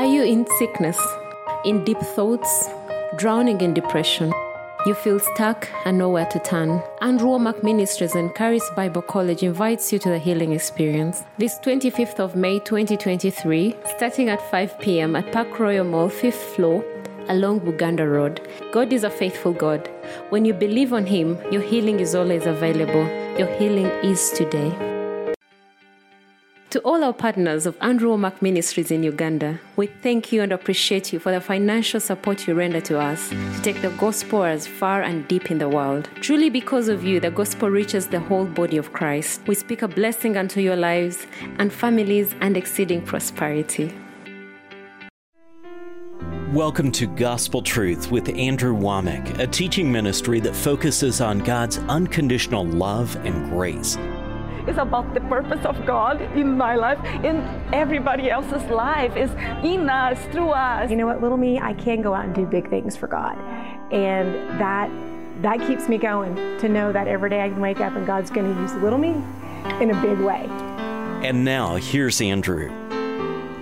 Are you in sickness, in deep thoughts, drowning in depression? You feel stuck and nowhere to turn. Andrew Wommack Ministries and Charis Bible College invites you to the healing experience. This 25th of May 2023, starting at 5 p.m. at Park Royal Mall, 5th floor, along Buganda Road. God is a faithful God. When you believe on Him, your healing is always available. Your healing is today. To all our partners of Andrew Wommack Ministries in Uganda, we thank you and appreciate you for the financial support you render to us to take the gospel as far and deep in the world. Truly, because of you, the gospel reaches the whole body of Christ. We speak a blessing unto your lives and families and exceeding prosperity. Welcome to Gospel Truth with Andrew Wommack, a teaching ministry that focuses on God's unconditional love and grace. It's about the purpose of God in my life, in everybody else's life. Is in us, through us. You know what, little me, I can go out and do big things for God. And that that keeps me going to know that every day I can wake up and God's going to use little me in a big way. And now, here's Andrew.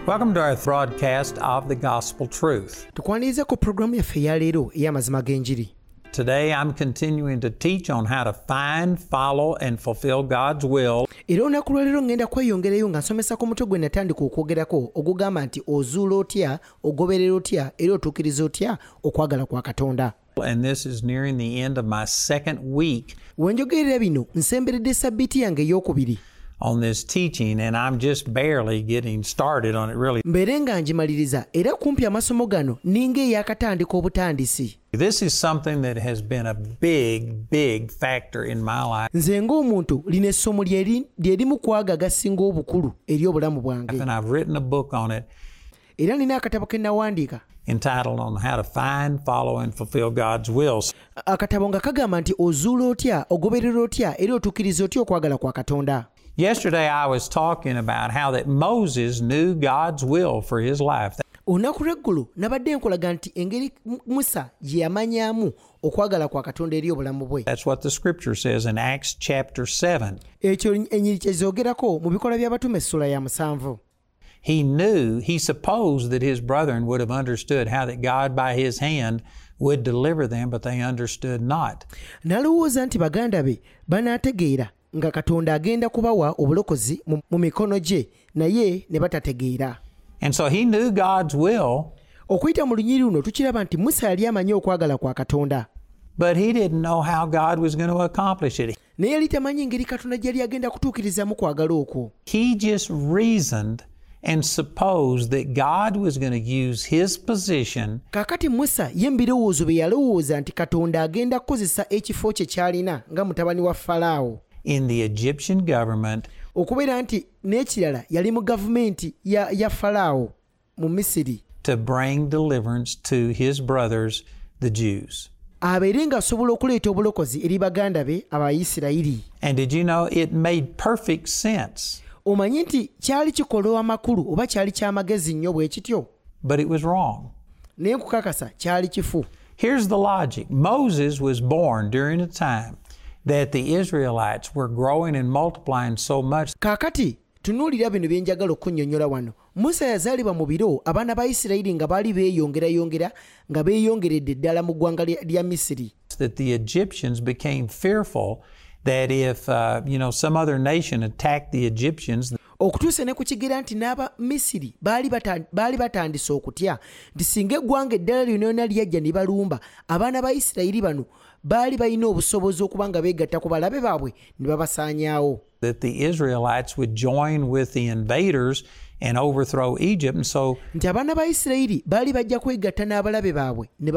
Welcome to our broadcast of the Gospel Truth. tukwaniriza ku pulogulaamu yaffe eyaleero ey'amazima g'enjiri Today I'm continuing to teach on how to find, follow, and fulfill God's will. Era olunaku lwaleero ngenda kweyongerayo nga nsomesa ku mutwe gwe natandika okwogerako ogugamba nti ozuula otya ogoberera otya era otuukiriza otya okwagala kwa katonda. And this is nearing the end of my second week we bino nsemberedde sabbiiti yange ey'okubiri. on this teaching and I'm just barely getting started on it really. mbeere nga ngimaliriza era kumpi amasomo gano ninga eyakatandika obutandisi This is something that has been a big, big factor in my life. Nze ng'omuntu lino essomo lye limu ku ago agasinga obukulu eri obulamu bwange. And I've written a book on it. Era nina akatabo ke nawandiika entitled on how to find, follow, and fulfill God's will. akatabo nga kagamba nti ozuula otya ogoberera otya era otuukiriza otya okwagala kwa katonda? Yesterday I was talking about how that Moses knew God's will for his life. Olunaku lw'eggulu nabadde nkulaga nti engeri musa gye yamanyaamu okwagala kwa katonda eri obulamu bwe That's what the scripture says in Acts chapter 7. ekyo enyiri kyezoogerako mu by'abatume essula ya musanvu He knew, he supposed that his brethren would have understood how that God by his hand would deliver them, but they understood not. n'alowooza nti baganda be banaategeera nga katonda agenda kubawa obulokozi mu- mu mikono gye naye ne batategeera And so he knew God's will, okuyita mu lunyiri luno tukiraba nti musa yali amanyi okwagala kwa katonda. but he didn't know how God was going to accomplish it. naye yali tamanyi engeri katonda agenda kutuukirizamu kwagala okwo. He just reasoned and supposed that God was going to use his position kaakati musa ye mu birowoozo bye yalowooza nti katonda agenda kukozesa ekifo kye kyalina nga mutabani wa falaawo. in the Egyptian government okubeera nti n'ekirala yali mu gavumenti ya, ya falaawo mu misiri. To bring deliverance to his brothers, the Jews. abeere ng'asobola okuleeta obulokozi eri baganda be abayisirayiri And did you know it made perfect sense, omanyi nti kyali kikolwa amakulu oba kyali ky'amagezi nnyo bwe kityo? But it was wrong. naye nkukakasa kyali kifu. Here's the logic. Moses was born during a time that the Israelites were growing and multiplying so much. Kaakati tunuulira bino bye njagala okunnyonnyola wano. Musa yazaalibwa mu biro abaana ba isirayiri nga baali beeyongerayongera nga beeyongeredde ddala mu ggwanga lya- misiri. That the Egyptians became fearful that if uh, you know some other nation attacked the Egyptians, okutuusa ne ku kigera nti n'aba misiri baali bata- baali batandise okutya nti singa eggwanga eddala lyonna lyajja ne balumba abaana ba isirayiri bano baali balina obusobozi okuba nga beegatta ku balabe baabwe ne babasaanyaawo that the Israelites would join with the invaders and overthrow Egypt, and so nti abaana ba isirayiri baali bajja kwegatta n'abalabe baabwe ne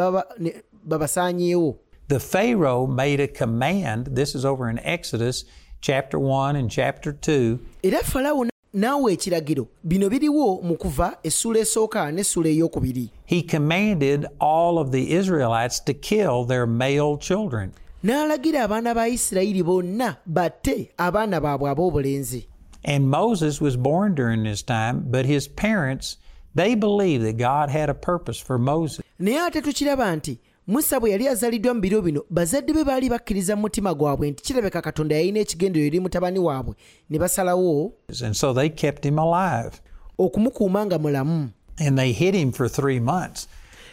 babasaanyeewo the Pharaoh made a command. This is over in Exodus chapter one and chapter two. era falaawo na- n'awa ekiragiro bino biriwo mu kuva essuula esooka n'essuula ey'okubiri He commanded all of the Israelites to kill their male children. n'alagira abaana ba isirayiri bonna batte abaana baabwe ab'obulenzi And Moses was born during this time, but his parents, they believed that God had a purpose for Moses. naye ate tukiraba nti musa bwe yali azaliddwa mu biro bino bazadde be baali bakkiriza mu mutima gwabwe nti kirabeka katonda yalina ekigendero eri mutabani waabwe ne basalawo okumukuuma nga mulamu.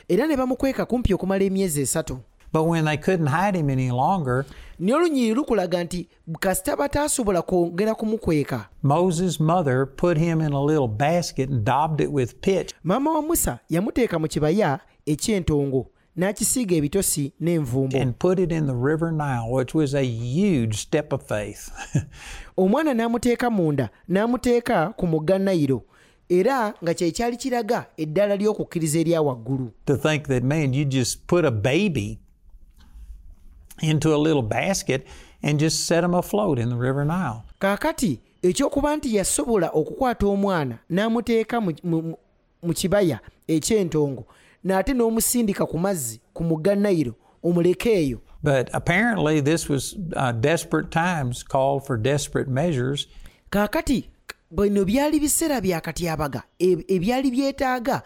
Era ne bamukweka kumpi okumala emyezi esatu. But when they couldn't hide him any longer, Moses' mother put him in a little basket and daubed it with pitch. Maama wa musa yamuteeka mu n'akisiiga ebitosi n'envumbo and put it in the river Nile, which was a huge step of faith. omwana n'amuteeka munda n'amuteeka ku mugga nayiro era nga kiraga eddala ly'okukkiriza erya waggulu to think that, man, you just put a baby into a little basket and just set him afloat in the river Nile. kaakati ekyokuba nti yasobola okukwata omwana n'amuteeka mu- mu mu- mu kibaya eky'entongo n'ate n'omusindika ku mazzi ku mugga nayiro omuleke eyo But apparently, this was uh, desperate times called for desperate measures. kaakati bino byali biseera ebyali byetaaga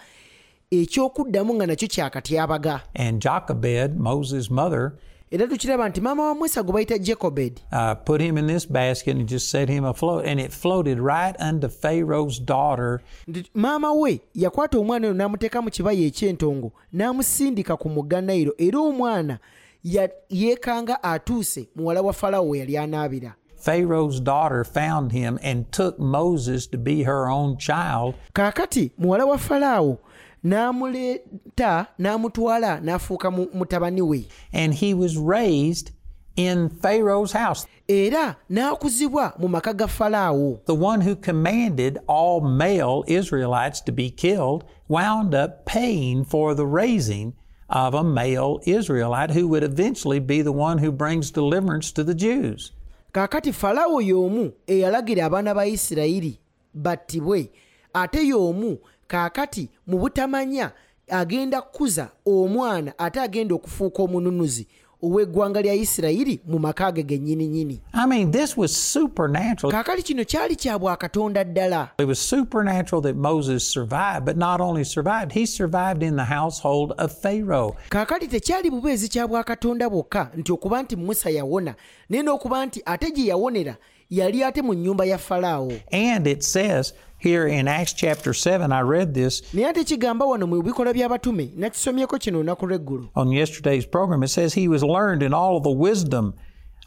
ekyokuddamu nga nakyo kyakatyabaga And Jochebed, Moses' mother, era tukiraba nti maama wa musa gwe bayita uh, put him in this basket and just set him afloat. And it floated right unto Pharaoh's daughter. nti maama we yakwata omwana oyo n'amuteeka mu kibaya eky'entongo n'amusindika ku mugga nayiro era omwana ya- yeekanga atuuse muwala wa falawo we yali anaabira Pharaoh's daughter found him and took Moses to be her own child. kaakati muwala wa falaawo n'amuleeta n'amutwala n'afuuka mu- mutabani we And he was raised in Pharaoh's house. era n'akuzibwa mu maka ga falaawo The one who commanded all male Israelites to be killed wound up paying for the raising of a male Israelite who would eventually be the one who brings deliverance to the Jews. kaakati falaawo y'omu eyalagira abaana ba isirayiri battibwe ate y'omu kaakati mu butamanya agenda kukuza omwana ate agenda okufuuka omununuzi ow'eggwanga lya isirayiri mu maka ge gennyininyini I mean, this was supernatural. kaakati kino kyali kya bwakatonda ddala It was supernatural that Moses survived, but not only survived, he survived in the household of Pharaoh. kaakati tekyali bubeezi kya bwakatonda bwokka nti okuba nti musa yawona naye n'okuba nti ate gye yawonera yali ate mu nnyumba ya falaawo And it says here in Acts chapter 7, I read this naye ate kigamba wano mu bikola by'abatume nakisomyeko kino olunaku lw'eggulu on yesterday's program. It says he was learned in all of the wisdom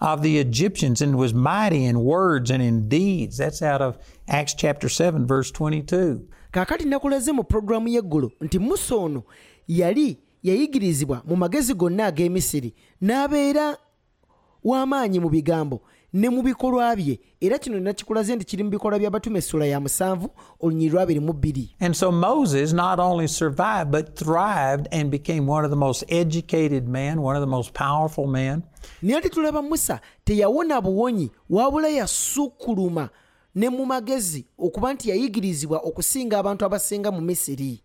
of the Egyptians and was mighty in words and in deeds. That's out of Acts chapter 7, verse 22. kaakati mu pulogulaamu y'eggulu nti musa ono yali yayigirizibwa mu magezi gonna ag'emisiri n'abeera w'amaanyi mu bigambo ne mu bikolwa bye. Era kino nakikulaze nti kiri mu bikolwa by'abatume essula ya musanvu olunyiri lwabiri mu bbiri. And so Moses not only survived, but thrived and became one of the most educated men, one of the most powerful men. naye ate tulaba musa teyawona buwonyi wabula yasukkuluma ne mu magezi okuba nti yayigirizibwa okusinga abantu abasinga mu misiri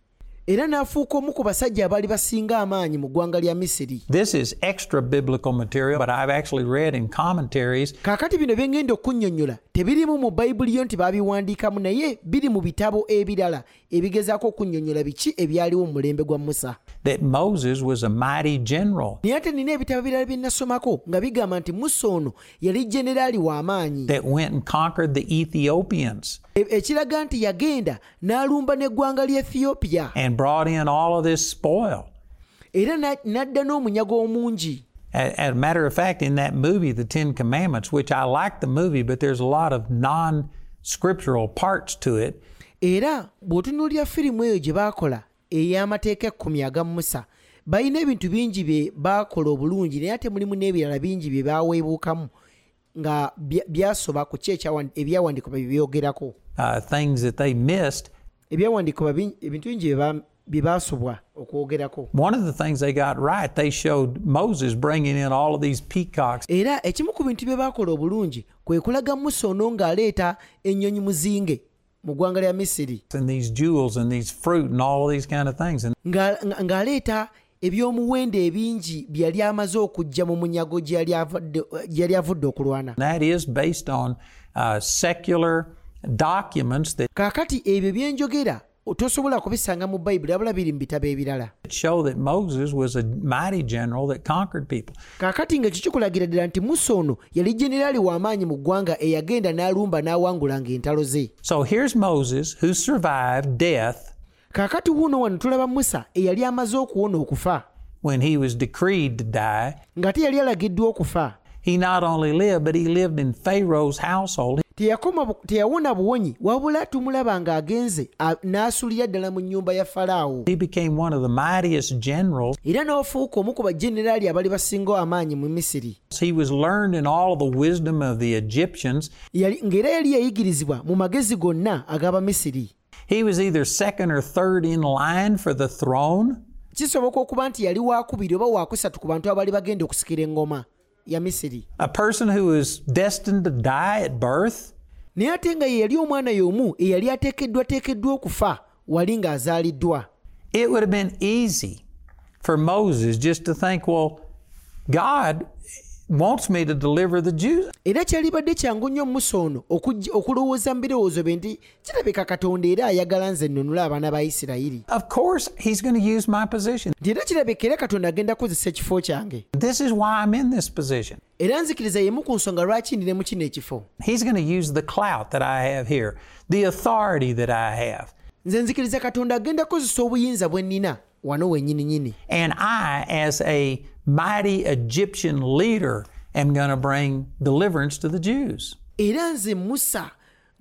era n'afuuka omu ku basajja abaali basinga amaanyi mu ggwanga lya misiri. This is extra biblical material, but I've actually read in commentaries. Kaakati bino bye ngenda okunnyonnyola tebirimu mu bayibuli yo nti baabiwandiikamu naye biri mu bitabo ebirala ebigezaako okunnyonnyola biki ebyaliwo mu mulembe gwa musa. That Moses was a mighty general, naye ate nina ebitabo ebirala bye nasomako nga bigamba nti musa ono yali jeneraali w'amaanyi that went and conquered the Ethiopians. Ekiraga nti yagenda n'alumba n'eggwanga lya ethiopia and brought in all of this spoil. era n'adda n'omunyago omungi As a matter of fact, in that movie, The Ten Commandments, which I like the movie, but there's a lot of non scriptural parts to it, era bw'otunuulira firimu eyo gye baakola ey'amateeka ekkumi aga musa balina ebintu bingi bye baakola obulungi naye ate mulimu n'ebirala bingi bye baaweebuukamu nga byasoba ku ki ebyawandiikibwa bye byogerako uh, things that they missed. Ebyawandiikibwa ebintu bingi bye baasobwa okwogerako. One of the things they got right, they showed Moses bringing in all of these peacocks. Era ekimu ku bintu bye baakola obulungi kwe kulaga musa ono ng'aleeta ennyonyi muzinge mu ggwanga lya misiri. And these jewels and these fruit and all of these kind of things. And nga- nga- ng'aleeta ebyomuwendo ebingi bye yali amaze okujja mu munyago gye yali avudde- gye yali avudde okulwana uh, that is based on secular documents that kaakati ebyo byenjogera tosobola kubisanga mu bayibuli abula biri mu bitabo ebirala show that Moses was a mighty general that conquered people. kaakati nga kikikulagira ddala nti musa ono yali jeneraali w'amaanyi mu ggwanga eyagenda n'alumba n'awangulanga entalo ze So here's Moses who survived death kaakati wuuno wano tulaba musa eyali amaze okuwona okufa when he was decreed to die. ng'ate yali alagiddwa okufa He not only lived, but he lived in Pharaoh's household. Teyawona buwonyi wabula tumulaba ng'agenze n'asulira ddala mu nnyumba ya falaawo. Era n'ofuuka omu ku bajeneraali abali basingawo amaanyi mu misiri. Ng'era yali yayigirizibwa mu magezi gonna ag'abamisiri He was either second or third in line for the throne. kisoboka okuba nti yali wakubiri oba wakusatu ku bantu abaali bagenda okusikira eŋŋoma ya misiri A person who was destined to die at birth. naye ate nga ye yali omwana y'omu eyali ateekeddwateekeddwa okufa wali ng'azaaliddwa It would have been easy for Moses just to think, well, God wants me to deliver the Jews. era kyalibadde kyangu nnyo ono okulowooza mu birowoozo bye nti kirabika katonda era ayagala nze nnunula abaana ba isirayiri Of course, he's going to use my position. nti era kirabika era katonda agenda kukozesa ekifo kyange This is why I'm in this position. era nzikiriza yemu ku nsonga lwaki ndire mu kino ekifo He's going to use the clout that I have here, the authority that I have. nze nzikiriza katonda agenda kukozesa obuyinza bwe nnina wano wennyininyini And I, as a mighty Egyptian leader, am going to bring deliverance to the Jews. era nze musa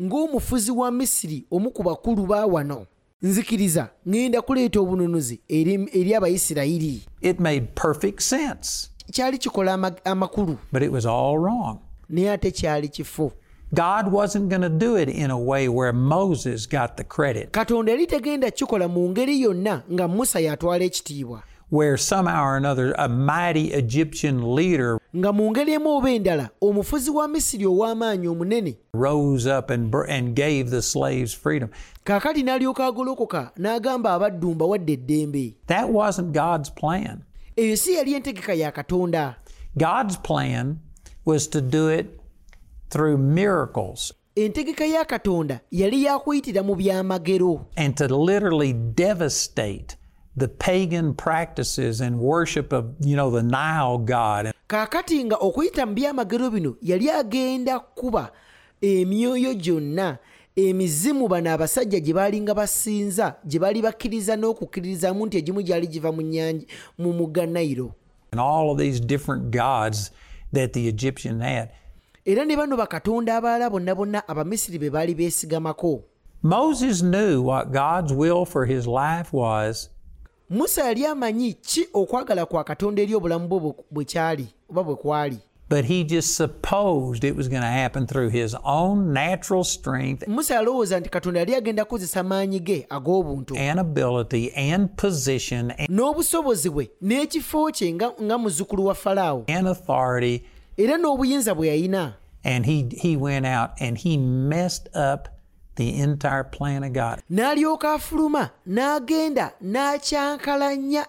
ng'omufuzi wa misiri omu ku bakulu ba wano. Nzikiriza ŋŋenda kuleeta obununuzi eri, abayisirayiri. It made perfect sense, kyali kikola amakulu. But it was all wrong. naye ate kyali God wasn't going to do it in a way where Moses got the credit, katonda yali tegenda kikola mu ngeri yonna nga musa yatwala ekitiibwa where somehow or another a mighty Egyptian leader nga mu ngeri emu oba endala omufuzi wa misiri ow'amaanyi omunene rose up and, and gave the slaves freedom. kaakati n'alyoka agolokoka n'agamba abaddu mbawadde eddembe That wasn't God's plan. eyo si yali entegeka ya katonda God's plan was to do it through miracles entegeka ya katonda yali yakuyitira mu byamagero and to literally devastate the pagan practices and worship of, you know, the Nile god. kaakati nga okuyita mu byamagero bino yali agenda kuba emyoyo gyonna emizimu bano abasajja gye baalinga basinza gye baali bakkiriza nti egimu gyali giva mu nyanja mu mugga nayiro and all of these different gods that the Egyptian had. era ne bano bakatonda abalala bonna bonna abamisiri be baali beesigamako Moses knew what God's will for his life was, musa yali amanyi ki okwagala kwa katonda eri obulamu bwe bwe- bwe oba bwe kwali? But he just supposed it was going to happen through his own natural strength musa yalowooza nti katonda yali agenda kukozesa maanyi ge ag'obuntu and ability and position n'obusobozi bwe n'ekifo kye nga, nga muzzukulu wa falaawo. and authority. era n'obuyinza bwe yalina And he, he went out and he messed up the entire plan of God. n'alyoka afuluma n'agenda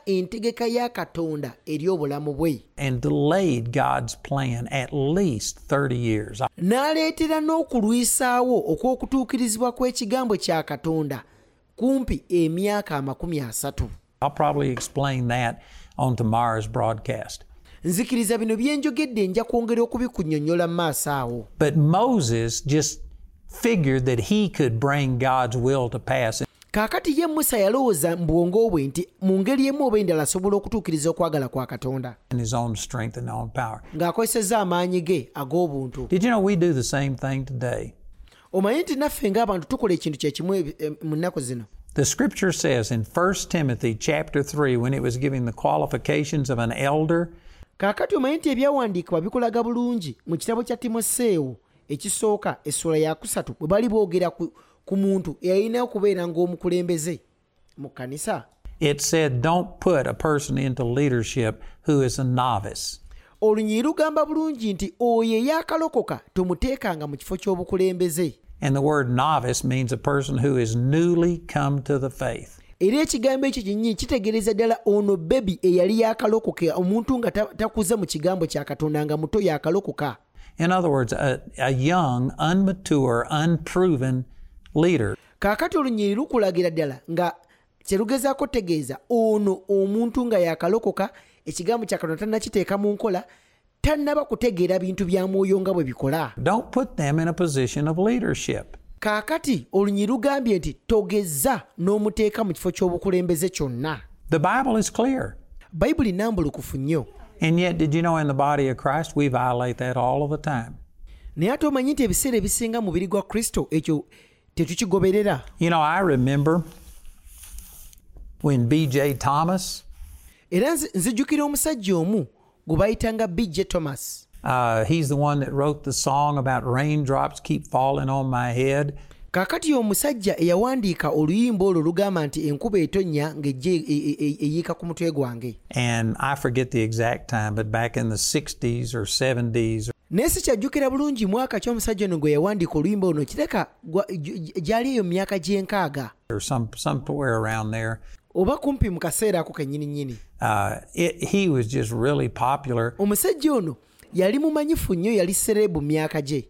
entegeka ya katonda eri obulamu bwe and delayed God's plan at least 30 years. n'aleetera n'okulwisaawo okw'okutuukirizibwa kw'ekigambo kya katonda kumpi emyaka amakumi asatu I'll probably explain that on tomorrow's broadcast. nzikiriza bino nja kwongera okubikunnyonnyola mu maaso awo But Moses just figured that he could bring God's will to pass. kaakati ye musa yalowooza mu bwongo bwe nti mu ngeri emu oba endala asobola okutuukiriza okwagala kwa katonda in his own strength and own power. ng'akozesezza amaanyi ge ag'obuntu Did you know we do the same thing today? omanyi nti naffe ng'abantu tukola ekintu kyekimu mu nnaku zino The scripture says in 1 Timothy chapter 3 when it was giving the qualifications of an elder, kaakati omanyi nti ebyawandiikibwa bikulaga bulungi mu kitabo kya timoseewo ekisooka essula yakusatu bwe bali boogera ku, ku muntu eyalina okubeera ng'omukulembeze mu kkanisa it said don't put a person into leadership who is a novice. olunyiri lugamba bulungi nti oyo eyakalokoka tomuteekanga mu kifo ky'obukulembeze And the word novice means a person who is newly come to the faith. era ekigambo ekyo kyennyini kitegeereza ddala ono bebi eyali yakalokoka omuntu nga ta- takuze mu kigambo kya katonda nga muto yakalokoka In other words, a, a young, unmature, unproven leader. kaakati olunyiri lukulagira ddala nga tegeeza ono omuntu nga yakalokoka ekigambo kya katonda tannakiteeka mu nkola tannaba kutegeera bintu bya mwoyo nga bwe bikola Don't put them in a position of leadership. kaakati lugambye nti n'omuteeka mu kifo ky'obukulembeze kyonna The Bible is clear. bayibuli nambulukufu nnyo And yet, did you know in the body of Christ, we violate that all of the time? naye ate omanyi nti ebiseera ebisinga mu mubiri gwa kristo ekyo tetukigoberera You know, I remember when B.J. Thomas, era nzi- nzijjukira omusajja omu gwe bayitanga bj thomas uh, he's the one that wrote the song about raindrops keep falling on my head. Kaakati omusajja eyawandiika oluyimba olwo lugamba nti enkuba etonnya ng'ejja e- e- e- eyiika ku mutwe gwange. And I forget the exact time, but back in the 60s or 70s, naye sikyajjukira bulungi mwaka ki omusajja ono gwe yawandiika oluyimba luno kireka gyali eyo mu myaka gy'enkaaga oba kumpi mu kaseera ako kennyini nnyini uh, omusajja ono yali mumanyifu nnyo yali serebu myaka gye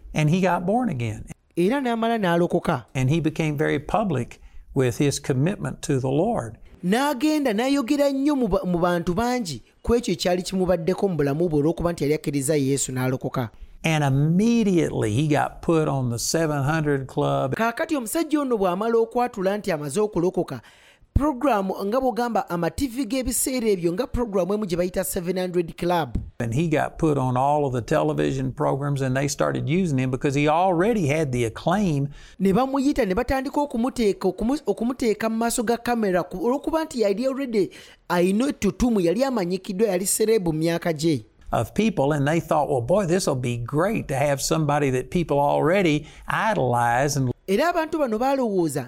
era n'amala n'alokoka And he became very public with his commitment to the Lord. n'agenda n'ayogera nnyo mu ba- mu bantu bangi ku ekyo ekyali kimubaddeko mu bulamu bwe olw'okuba nti yali akkiriza yesu n'alokoka And immediately he got put on the 700 Club. kaakati omusajja ono bw'amala okwatula nti amaze okulokoka puroguramu nga bw'ogamba amativi g'ebiseera ebyo nga puroguramu emu gye bayita 700 club. And he got put on all of the television programs, and they started using him because he already had the acclaim. Ne bamuyita ne batandika okumuteeka okumu- okumuteeka mu maaso ga kamera ku- olw'okuba nti yali already ayina ettutumu yali amanyikiddwa yali serebu mu myaka gye. Of people, and they thought, well, boy, this will be great to have somebody that people already idolize and era abantu bano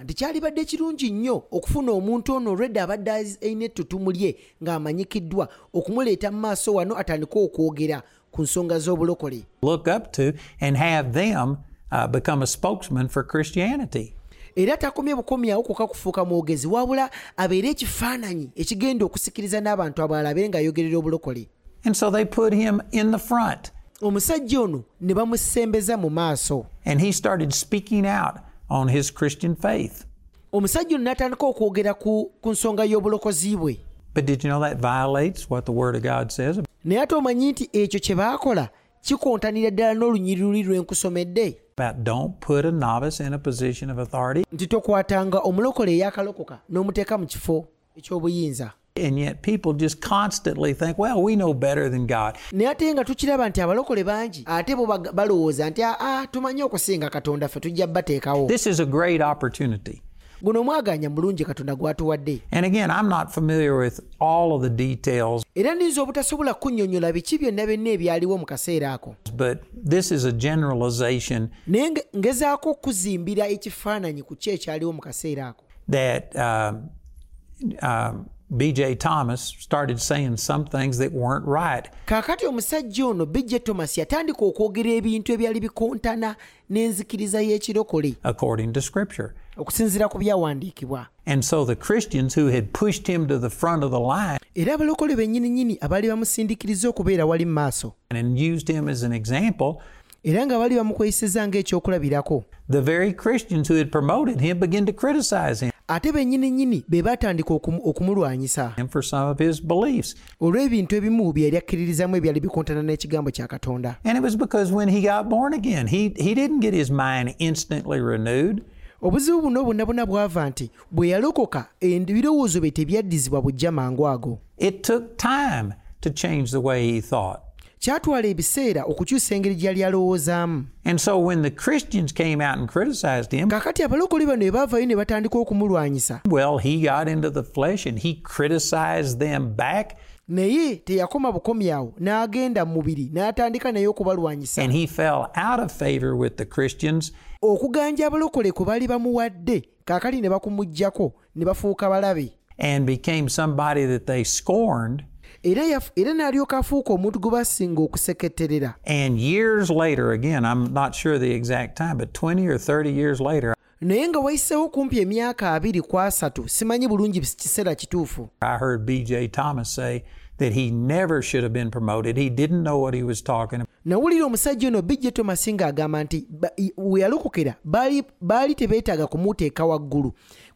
nti kyalibadde kirungi nnyo okufuna omuntu ono olwedde abadde alina ettutumu lye ng'amanyikiddwa okumuleeta mu maaso wano atandike okwogera ku nsonga z'obulokole. Look up to and have them uh, become a spokesman for Christianity. era takomye bukomyawo kuka kufuuka mwogezi wabula abeere ekifaananyi ekigenda okusikiriza n'abantu abalala abeere ng'ayogerera obulokole. And so they put him in the front, omusajja ono ne bamusembeza mu maaso. And he started speaking out on his Christian faith. omusajja ono n'atandika okwogera ku, ku nsonga y'obulokozi bwe But did you know that violates what the Word of God says? naye ate omanyi nti ekyo kye baakola kikontanira ddala n'olunyiri luli lwe nkusomedde About don't put a novice in a position of authority. nti tokwatanga omulokole eyakalokoka n'omuteeka mu kifo eky'obuyinza And yet people just constantly think, well, we know better than God. naye ate nga tukiraba nti abalokole bangi ate bo balowooza nti aa tumanyi okusinga katonda ffe tujja bateekawo. This is a great opportunity. guno mwaganya mulungi katonda gwatuwadde. And again, I'm not familiar with all of the details, era niyinza obutasobola kunnyonnyola biki byonna byonna ebyaliwo mu kaseera ako. But this is a generalization naye nge- ngezaako okuzimbira ekifaananyi ku ki ekyaliwo mu kaseera ako. that um, um, B.J. Thomas started saying some things that weren't right. kaakati omusajja ono bijje thomas yatandika okwogera ebintu ebyali bikontana n'enzikiriza y'ekirokole according to Scripture. okusinziira ku byawandiikibwa And so the Christians who had pushed him to the front of the line era abalokole bennyininyini abaali bamusindikiriza okubeera wali mu maaso and used him as an example, era nga baali ng'ekyokulabirako the very Christians who had promoted him began to criticize him ate bennyininyini be baatandika okumulwanyisa for some of his beliefs. olw'ebintu ebimu bye yali akkiririzamu ebyali bikontana n'ekigambo kya katonda And it was because when he got born again, he, he didn't get his mind instantly renewed. obuzibu buno bwonna bwonna bwava nti bwe yalokoka ebirowoozo bye tebyaddizibwa bujja mangu ago It took time to change the way he thought. Kyatwala ebiseera okukyusa engeri gy'ali alowoozaamu And so when the Christians came out and criticized him, abalokole bano bwe baavayo ne batandika okumulwanyisa. well, he got into the flesh and he criticized them back. Naye teyakoma bukomyawo n'agenda mu mubiri n'atandika naye okubalwanyisa. And he fell out of favor with the Christians. okuganja abalokole kwe baali bamuwadde kaakati ne bakumuggyako ne bafuuka balabe. And became somebody that they scorned. Era n'alyoka afuuka omuntu gwe basinga okuseketterera And years later, again, I'm not sure the exact time, but 20 or 30 years later, naye nga wayiseewo kumpi emyaka abiri ku asatu simanyi bulungi kiseera kituufu I heard B.J. Thomas say that he never should have been promoted. He didn't know what he was talking about. nawulira omusajja ono bijje tomasi ng'agamba nti ba- i- we yalokokera baali tebeetaaga kumuteeka waggulu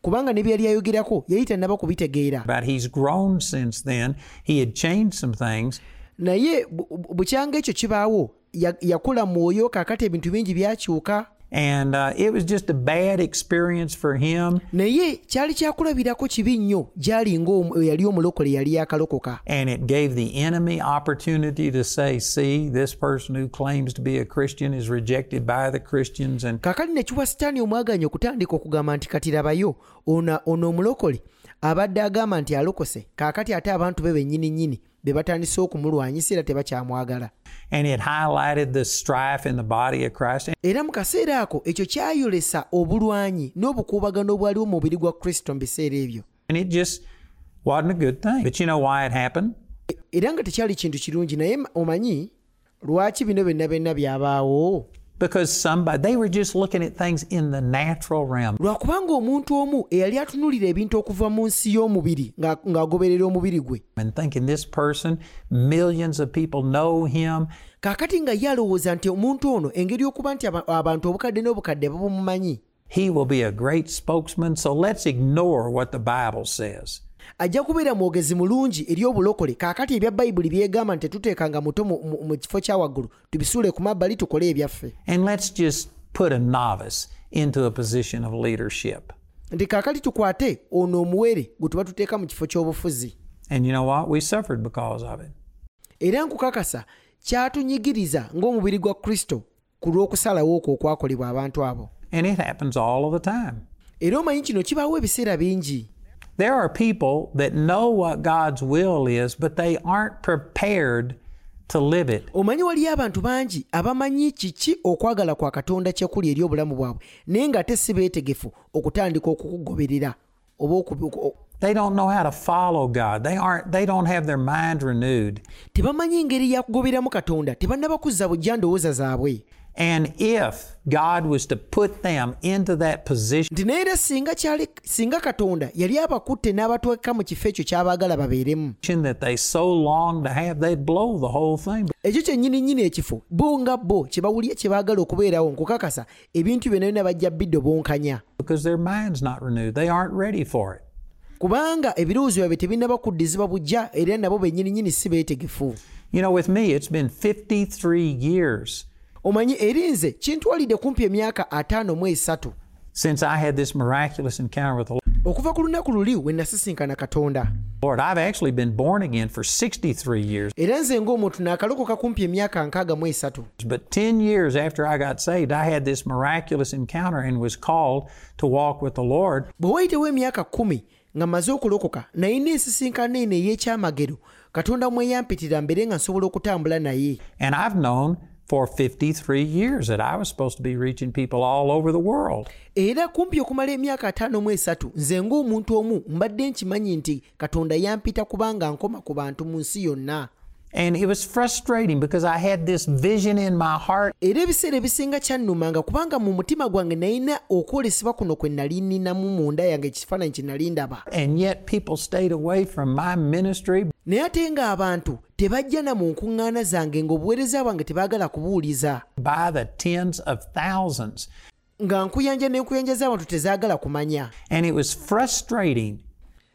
kubanga ne byali ayogerako yali tannaba kubitegeera He's grown since then. He had changed some things. naye bukyanga ekyo kibaawo ya- yakula mwoyo kaakati ebintu bingi byakyuka And uh, it was just a bad experience for him. naye kyali kyakulabirako kibi nnyo gy'ali ng'omu- eyali omulokole yali yakalokoka And it gave the enemy opportunity to say, see, this person who claims to be a Christian is rejected by the Christians. And kaakati ne kiwa sitaani omwaganya okutandika okugamba nti kati labayo ono omulokole abadde agamba nti alokose kaakati ate abantu be bennyini nnyini be batandise okumulwanyisa era tebakyamwagala. Era mu kaseera ako ekyo kyayolesa obulwanyi n'obukuubagano obwaliwo mu mubiri gwa kristo mu biseera ebyo. E-, era nga tekyali kintu kirungi naye omanyi lwaki bino byonna byonna byabaawo? Because somebody, they were just looking at things in the natural realm. lwakubanga omuntu omu eyali atunulira ebintu okuva mu nsi y'omubiri ng'agoberera omubiri gwe and thinking this person, millions of people know him. kaakati nga ye alowooza nti omuntu ono engeri y'okuba nti abantu obukadde n'obukadde babumumanyi He will be a great spokesman. So let's ignore what the Bible says. Ajja kubeera mwogezi mulungi eri obulokole kaakati ebya bayibuli byegamba nti tetuteekanga muto mu- kifo kya waggulu tubisuule ku mabbali tukole ebyaffe And let's just put a novice into a position of leadership. nti kaakati tukwate ono omuwere gwe tuba tuteeka mu kifo ky'obufuzi And you know what? We suffered because of it. era nkukakasa kyatunyigiriza ng'omubiri gwa kristo ku lw'okusalawo okwo okwakolebwa abantu abo And it happens all of the time. era omanyi kino kibaawo ebiseera bingi There are people that know what God's will is, but they aren't prepared to live it. omanyi waliyo abantu bangi abamanyi kiki okwagala kwa katonda kyekuli eri obulamu bwabwe naye ng'ate si beetegefu okutandika okukugoberera oba They don't know how to follow God. They aren't they don't have their mind renewed. tebamanyi ngeri yakugoberamu katonda tebannaba kuzza bujja ndowooza zaabwe And if God was to put them into that position, nti naye era singa kyali singa katonda yali abakutte n'abatweka mu kifo ekyo ky'abaagala babeeremu that they so long to have, they'd blow the whole thing. ekyo kyennyini nnyini ekifo bo nga bo kye bawulira kye baagala okubeerawo nkukakasa ebintu byonna byonna bajja bidde bonkanya Because their mind's not renewed. They aren't ready for it. kubanga ebirowoozo byabwe tebinnaba kuddizibwa bujja era nabo bennyini nnyini si beetegefu You know, with me, it's been 53 years omanyi eri nze kintwalidde kumpi emyaka ataano mu esatu since I had this miraculous encounter with the okuva ku lunaku luli we nasisinkana katonda Lord. I've actually been born again for 63 years. era nze ng'omuntu naakalokoka kumpi emyaka nkaaga mu esatu But 10 years after I got saved, I had this miraculous encounter and was called to walk with the Lord. bwe wayitewo emyaka kkumi nga mmaze okulokoka nayina ensisinkano eno ey'ekyamagero katonda mwe yampitira mbeere nga nsobola okutambula naye And I've known for 53 years that I was supposed to be reaching people all over the world. era kumpi okumala emyaka ataano mu esatu nze ng'omuntu omu mbadde nkimanyi nti katonda yampita kubanga nkoma ku bantu mu nsi yonna And it was frustrating because I had this vision in my heart era ebiseera ebisinga kyannumanga kubanga mu mutima gwange nalina okwolesebwa kuno kwe nali ninamu munda yange ekifaananyi kye nali ndaba and yet people stayed away from my ministry naye ate ng'abantu tebajja na mu nkuŋŋaana zange ng'obuweereza bwange tebaagala kubuwuliza by the tens of thousands. nga nkuyanja n'enkuyanja z'abantu tezaagala kumanya And it was frustrating.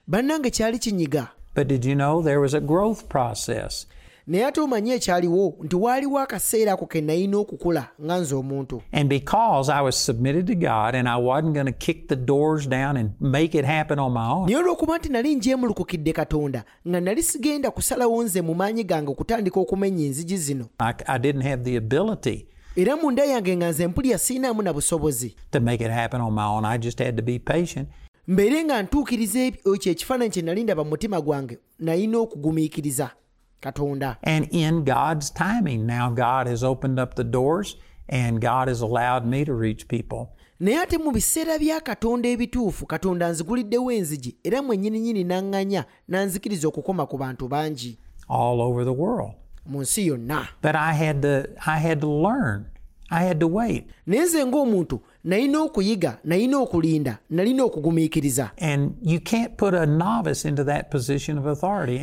bannange kyali kinyiga But did you know there was a growth process? Naye ate omanyi ekyaliwo nti waaliwo akaseera ako ke nalina okukula nga nze omuntu. And because I was submitted to God and I wasn't going to kick the doors down and make it happen on my own, naye olw'okuba nti nali njeemulukukidde katonda nga nali sigenda kusalawo nze mu maanyi gange okutandika okumenya enzigi zino. I, I didn't have the ability era munda yange nga nze mpulya siinaamu na busobozi. to make it happen on my own. I just had to be patient. mbeere nga ntuukiriza ebyo- ekyo ekifaananyi kye nali ndaba mu mutima gwange nalina okugumiikiriza katonda And in God's timing, now God has opened up the doors and God has allowed me to reach people. naye ate mu biseera bya katonda ebituufu katonda nziguliddewo enzigi era mwennyininyini n'aŋŋanya n'anzikiriza okukoma ku bantu bangi all over the world. mu nsi yonna But I had to I had to learn. I had to wait. naye nze ng'omuntu nalina okuyiga nalina okulinda nalina okugumiikiriza.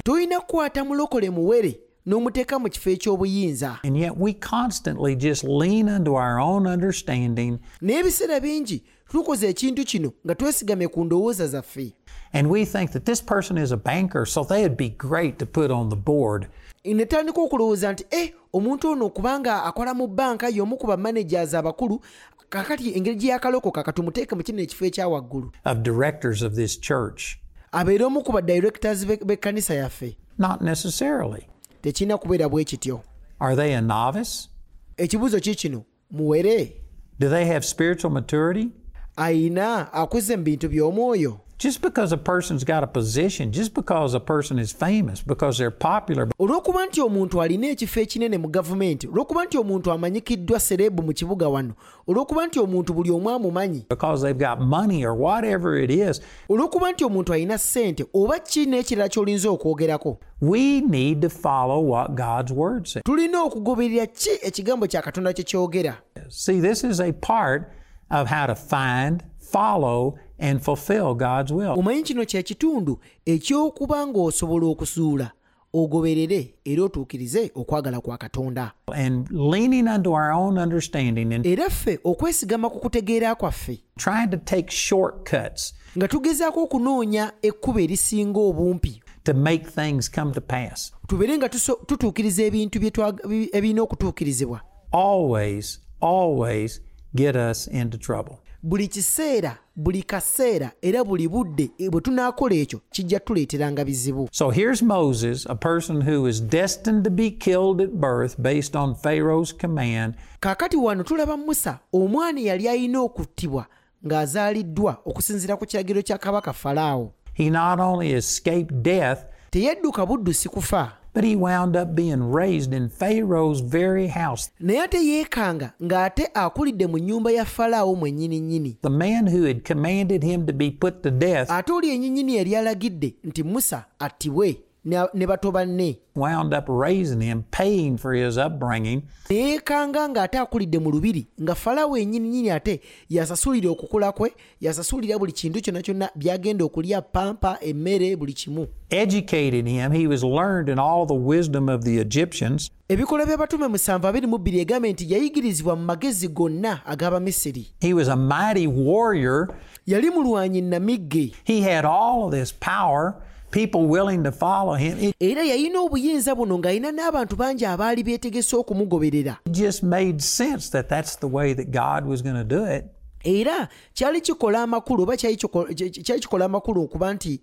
Tolina kukwata mulokole muwere n'omuteeka mu kifo eky'obuyinza. And yet we constantly just lean into our own understanding. Naye ebiseera bingi tukoze ekintu kino nga twesigamye ku ndowooza zaffe. And we think that this person is a banker, so they'd be great to put on the board. ne tandika okulowooza nti e omuntu ono okubanga akola mu banka y'omu ku bamanagers abakulu kakati engeri gye yakalokoka katumuteeke mu kino ekifo ekyawaggulu of directors of this church? abeere omu ku badirectors be- b'ekkanisa yaffe Not necessarily. tekirina kubeera bwe kityo Are they a novice? ekibuuzo ki kino muwere Do they have spiritual maturity? ayina akuze mu bintu by'omwoyo Just because a person's got a position, just because a person is famous, because they're popular, olw'okuba nti omuntu alina ekifo ekinene mu gavumenti olw'okuba nti omuntu amanyikiddwa serebu mu kibuga wano olw'okuba nti omuntu buli omu amumanyi. Because they've got money or whatever it is, olw'okuba nti omuntu alina ssente oba ki n'ekirala ky'olinza okwogerako. We need to follow what God's word says. tulina okugoberera ki ekigambo kya katonda kye kyogera? See, this is a part of how to find, follow, and fulfill God's will. omanyi kino kye kitundu? Eky'okuba ng'osobola okusuula. Ogoberere era otuukirize okwagala kwa katonda. And leaning unto our own understanding and era ffe okwesigama ku kutegeera kwaffe. trying to take shortcuts nga tugezaako okunoonya ekkubo erisinga obumpi. to make things come to pass. Tubeere nga tutuukiriza ebintu bye twa- bi- ebirina okutuukirizibwa. Always, always get us into trouble. buli kiseera buli kaseera era buli budde bwe tunaakola ekyo kijja tuleeteranga bizibu. So here's Moses, a person who is destined to be killed at birth based on Pharaoh's command. kaakati wano tulaba musa omwana yali alina okuttibwa ng'azaaliddwa okusinziira ku kiragiro kya kabaka falaawo. He not only escaped death, teyadduka buddusi kufa but he wound up being raised in Pharaoh's very house. naye ate yeekanga ng'ate akulidde mu nnyumba ya falaawo mwennyini nnyini The man who had commanded him to be put to death ate oli ennyinnyini yali alagidde nti musa attibwe ne bato banne wound up raising him, paying for his upbringing. neyeekanga ng'ate akulidde mu lubiri nga falaawo ennyininyini ate yasasulira okukula kwe yasasulira buli kintu kyonna kyonna byagenda okulya pampa emmere buli kimu educated him. He was learned in all the wisdom of the Egyptians. ebikola by'abatume musanvu abiri mu bbiri egambe nti yayigirizibwa mu magezi gonna ag'abamisiri He was a mighty warrior. yali mulwanyi namigge He had all this power, people willing to follow him. It era yalina obuyinza buno ng'alina n'abantu bangi abaali beetegese okumugoberera just made sense that that's the way that God was going to do it. era kyali kikola amakulu oba kyali kiko- ky- kyali kikola amakulu okuba nti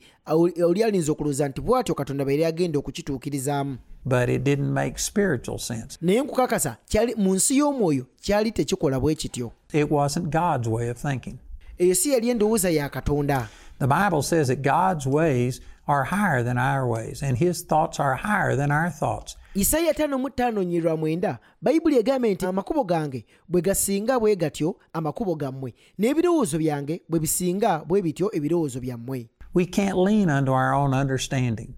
oli alinza okulowooza nti bw'atyo katonda beeri agenda okukituukirizaamu But it didn't make spiritual sense. naye nkukakasa kyali mu nsi y'omwoyo kyali tekikola bwe kityo It wasn't God's way of thinking. eyo si yali endowooza ya katonda The Bible says that God's ways are higher than our ways, and his thoughts are higher than our thoughts. isaaya 55:9 bayibuli egambye nti amakubo gange bwe gasinga bwe gatyo amakubo gammwe n'ebirowoozo byange bwe bisinga bwe bityo ebirowoozo byammwe We can't lean unto our own understanding.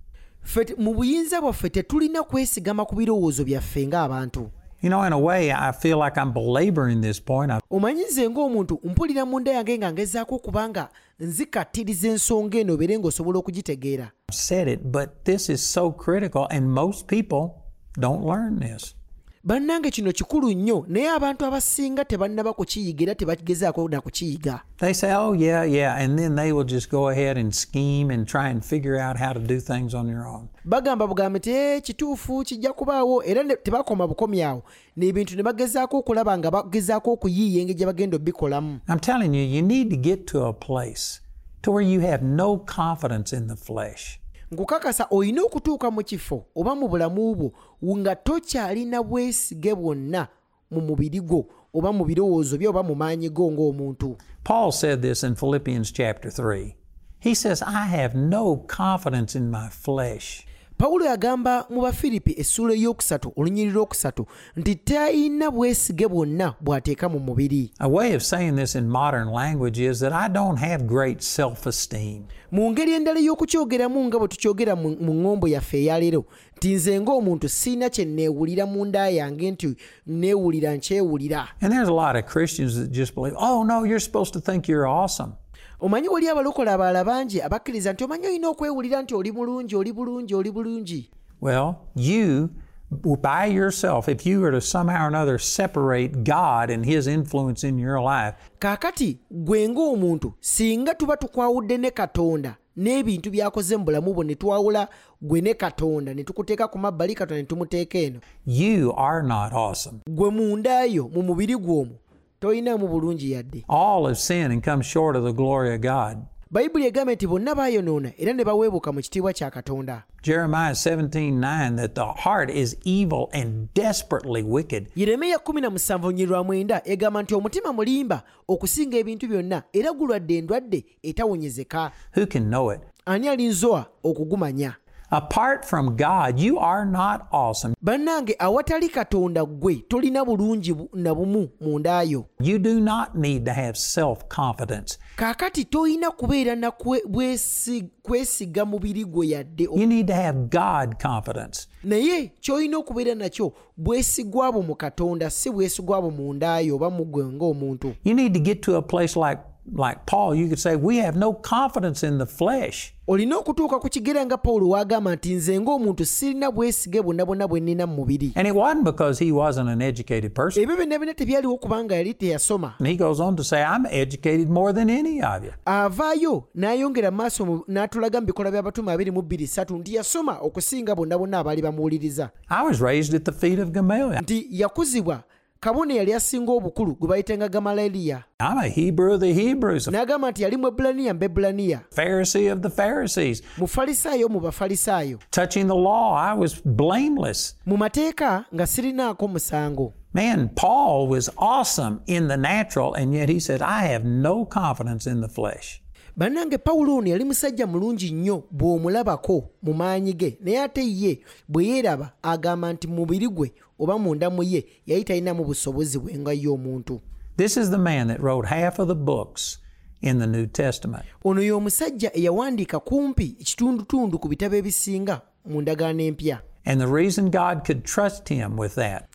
mu buyinza bwaffe tetulina kwesigama ku birowoozo byaffe ng'abantu You know, in a way, I feel like I'm belaboring this point. Omanyi nze ng'omuntu mpulira munda yange nga ngezaako okuba nga nzikattiriza ensonga eno ng'osobola okugitegeera said it, but this is so critical, and most people don't learn this. Bannange kino kikulu nnyo naye abantu abasinga tebannaba kukiyiga era tebagezaako na kukiyiga They say, oh, yeah, yeah, and then they will just go ahead and scheme and try and figure out how to do things on their own. bagamba bugambe "Eh, kituufu kijja kubaawo era tebakoma bukomi awo n'ebintu ne bagezaako okulaba nga bagezaako okuyiiya engeri gye bagenda obbikolamu I'm telling you, you need to get to a place to where you have no confidence in the flesh. Nkukakasa olina okutuuka mu kifo oba mu bulamu bwo nga tokyalina bwesige bwonna mu mubiri gwo oba mu birowoozo bye oba mu maanyi go ng'omuntu Paul said this in Philippians chapter 3. He says, I have no confidence in my flesh. Pawulo yagamba mu bafiripi essuula ey'okusatu olunyiriri lwokusatu nti talina bwesige bwonna bw'ateeka mu mubiri A way of saying this in modern language is that I don't have great self esteem. mu ngeri endala y'okukyogeramu nga bwe tukyogera mu mu ŋŋombo yaffe eyaleero nti nze ng'omuntu siina kye neewulira mu nda yange nti neewulira nkyewulira And there's a lot of Christians that just believe, oh, no, you're supposed to think you're awesome. Omanyi wali abalokole abalala bangi abakkiriza nti omanyi olina okwewulira nti oli mulungi oli bulungi oli bulungi? Well, you, by yourself, if you were to somehow or another separate God and His influence in your life, kaakati gwe ng'omuntu singa tuba tukwawudde ne katonda n'ebintu by'akoze mu bulamu bwo ne twawula gwe ne katonda ne tukuteeka ku mabbali katonda ne tumuteeka eno. You are not awesome. gwe munda yo mu mubiri gw'omwo toyinaamu bulungi yadde All have sinned and come short of the glory of God. bayibuli egamba nti bonna baayonoona era ne baweebuka mu kitiibwa kya katonda Jeremiah 17 9, that the heart is evil and desperately wicked. yeremiya 17 egamba nti omutima mulimba okusinga ebintu byonna era gulwadde endwadde etawonyezeka Who can know it? ani alinzoa okugumanya Apart from God, you are not awesome. bannange awatali katonda ggwe tolina bulungi bu- na bumu mu ndaayo You do not need to have self confidence. kaakati kubeera na kwesiga mubiri gwe yadde You need to have God confidence. naye ky'olina okubeera nakyo mu katonda si bwesigwa bwo mu ndaayo oba mu ggwe ng'omuntu You need to get to a place like, like Paul. You could say, We have no confidence in the flesh. olina okutuuka ku kigera nga pawulo w'agamba nti nze ng'omuntu sirina bwesige bwonna bwonna bwe nnina mu mubiri And it wasn't because he wasn't an educated person. ebyo byonna byonna tebyaliwo kubanga yali teyasoma And he goes on to say, I'm educated more than any of you. avaayo n'ayongera mu maaso n'atulaga mu bikola by'abatume 23 nti yasoma okusinga bonna bonna abaali bamuwuliriza I was raised at the feet of Gamaliel. nti yakuzibwa kabona eyali asinga obukulu gwe bayitenga gamaleeriya I'm a Hebrew of the Hebrews, a n'agamba nti yali mwebulaniya mu bebulaniya Pharisee of the Pharisees. mufalisaayo mu bafalisaayo. Mu mateeka nga sirinaako musango. Man, Paul was awesome in the natural, and yet he said, I have no confidence in the flesh. bannange pawulo ono yali musajja mulungi nnyo bw'omulabako mu maanyi ge naye ate ye bwe yeeraba agamba nti mubiri gwe oba munda mu ye yali talinamu busobozi bwe nga ye omuntu This is the man that wrote half of the books in the New Testament. ono ye omusajja eyawandiika kumpi ekitundutundu ku bitabo ebisinga mu ndagaano empya. And the reason God could trust him with that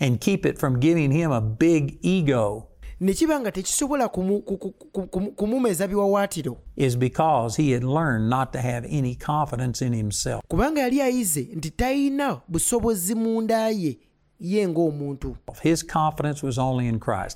and keep it from giving him a big ego ne kiba nga tekisobola kumu- ku- ku- ku- ku- kumumeza biwawaatiro. Kubanga yali ayize nti talina busobozi mu nda ye ye ng'omuntu.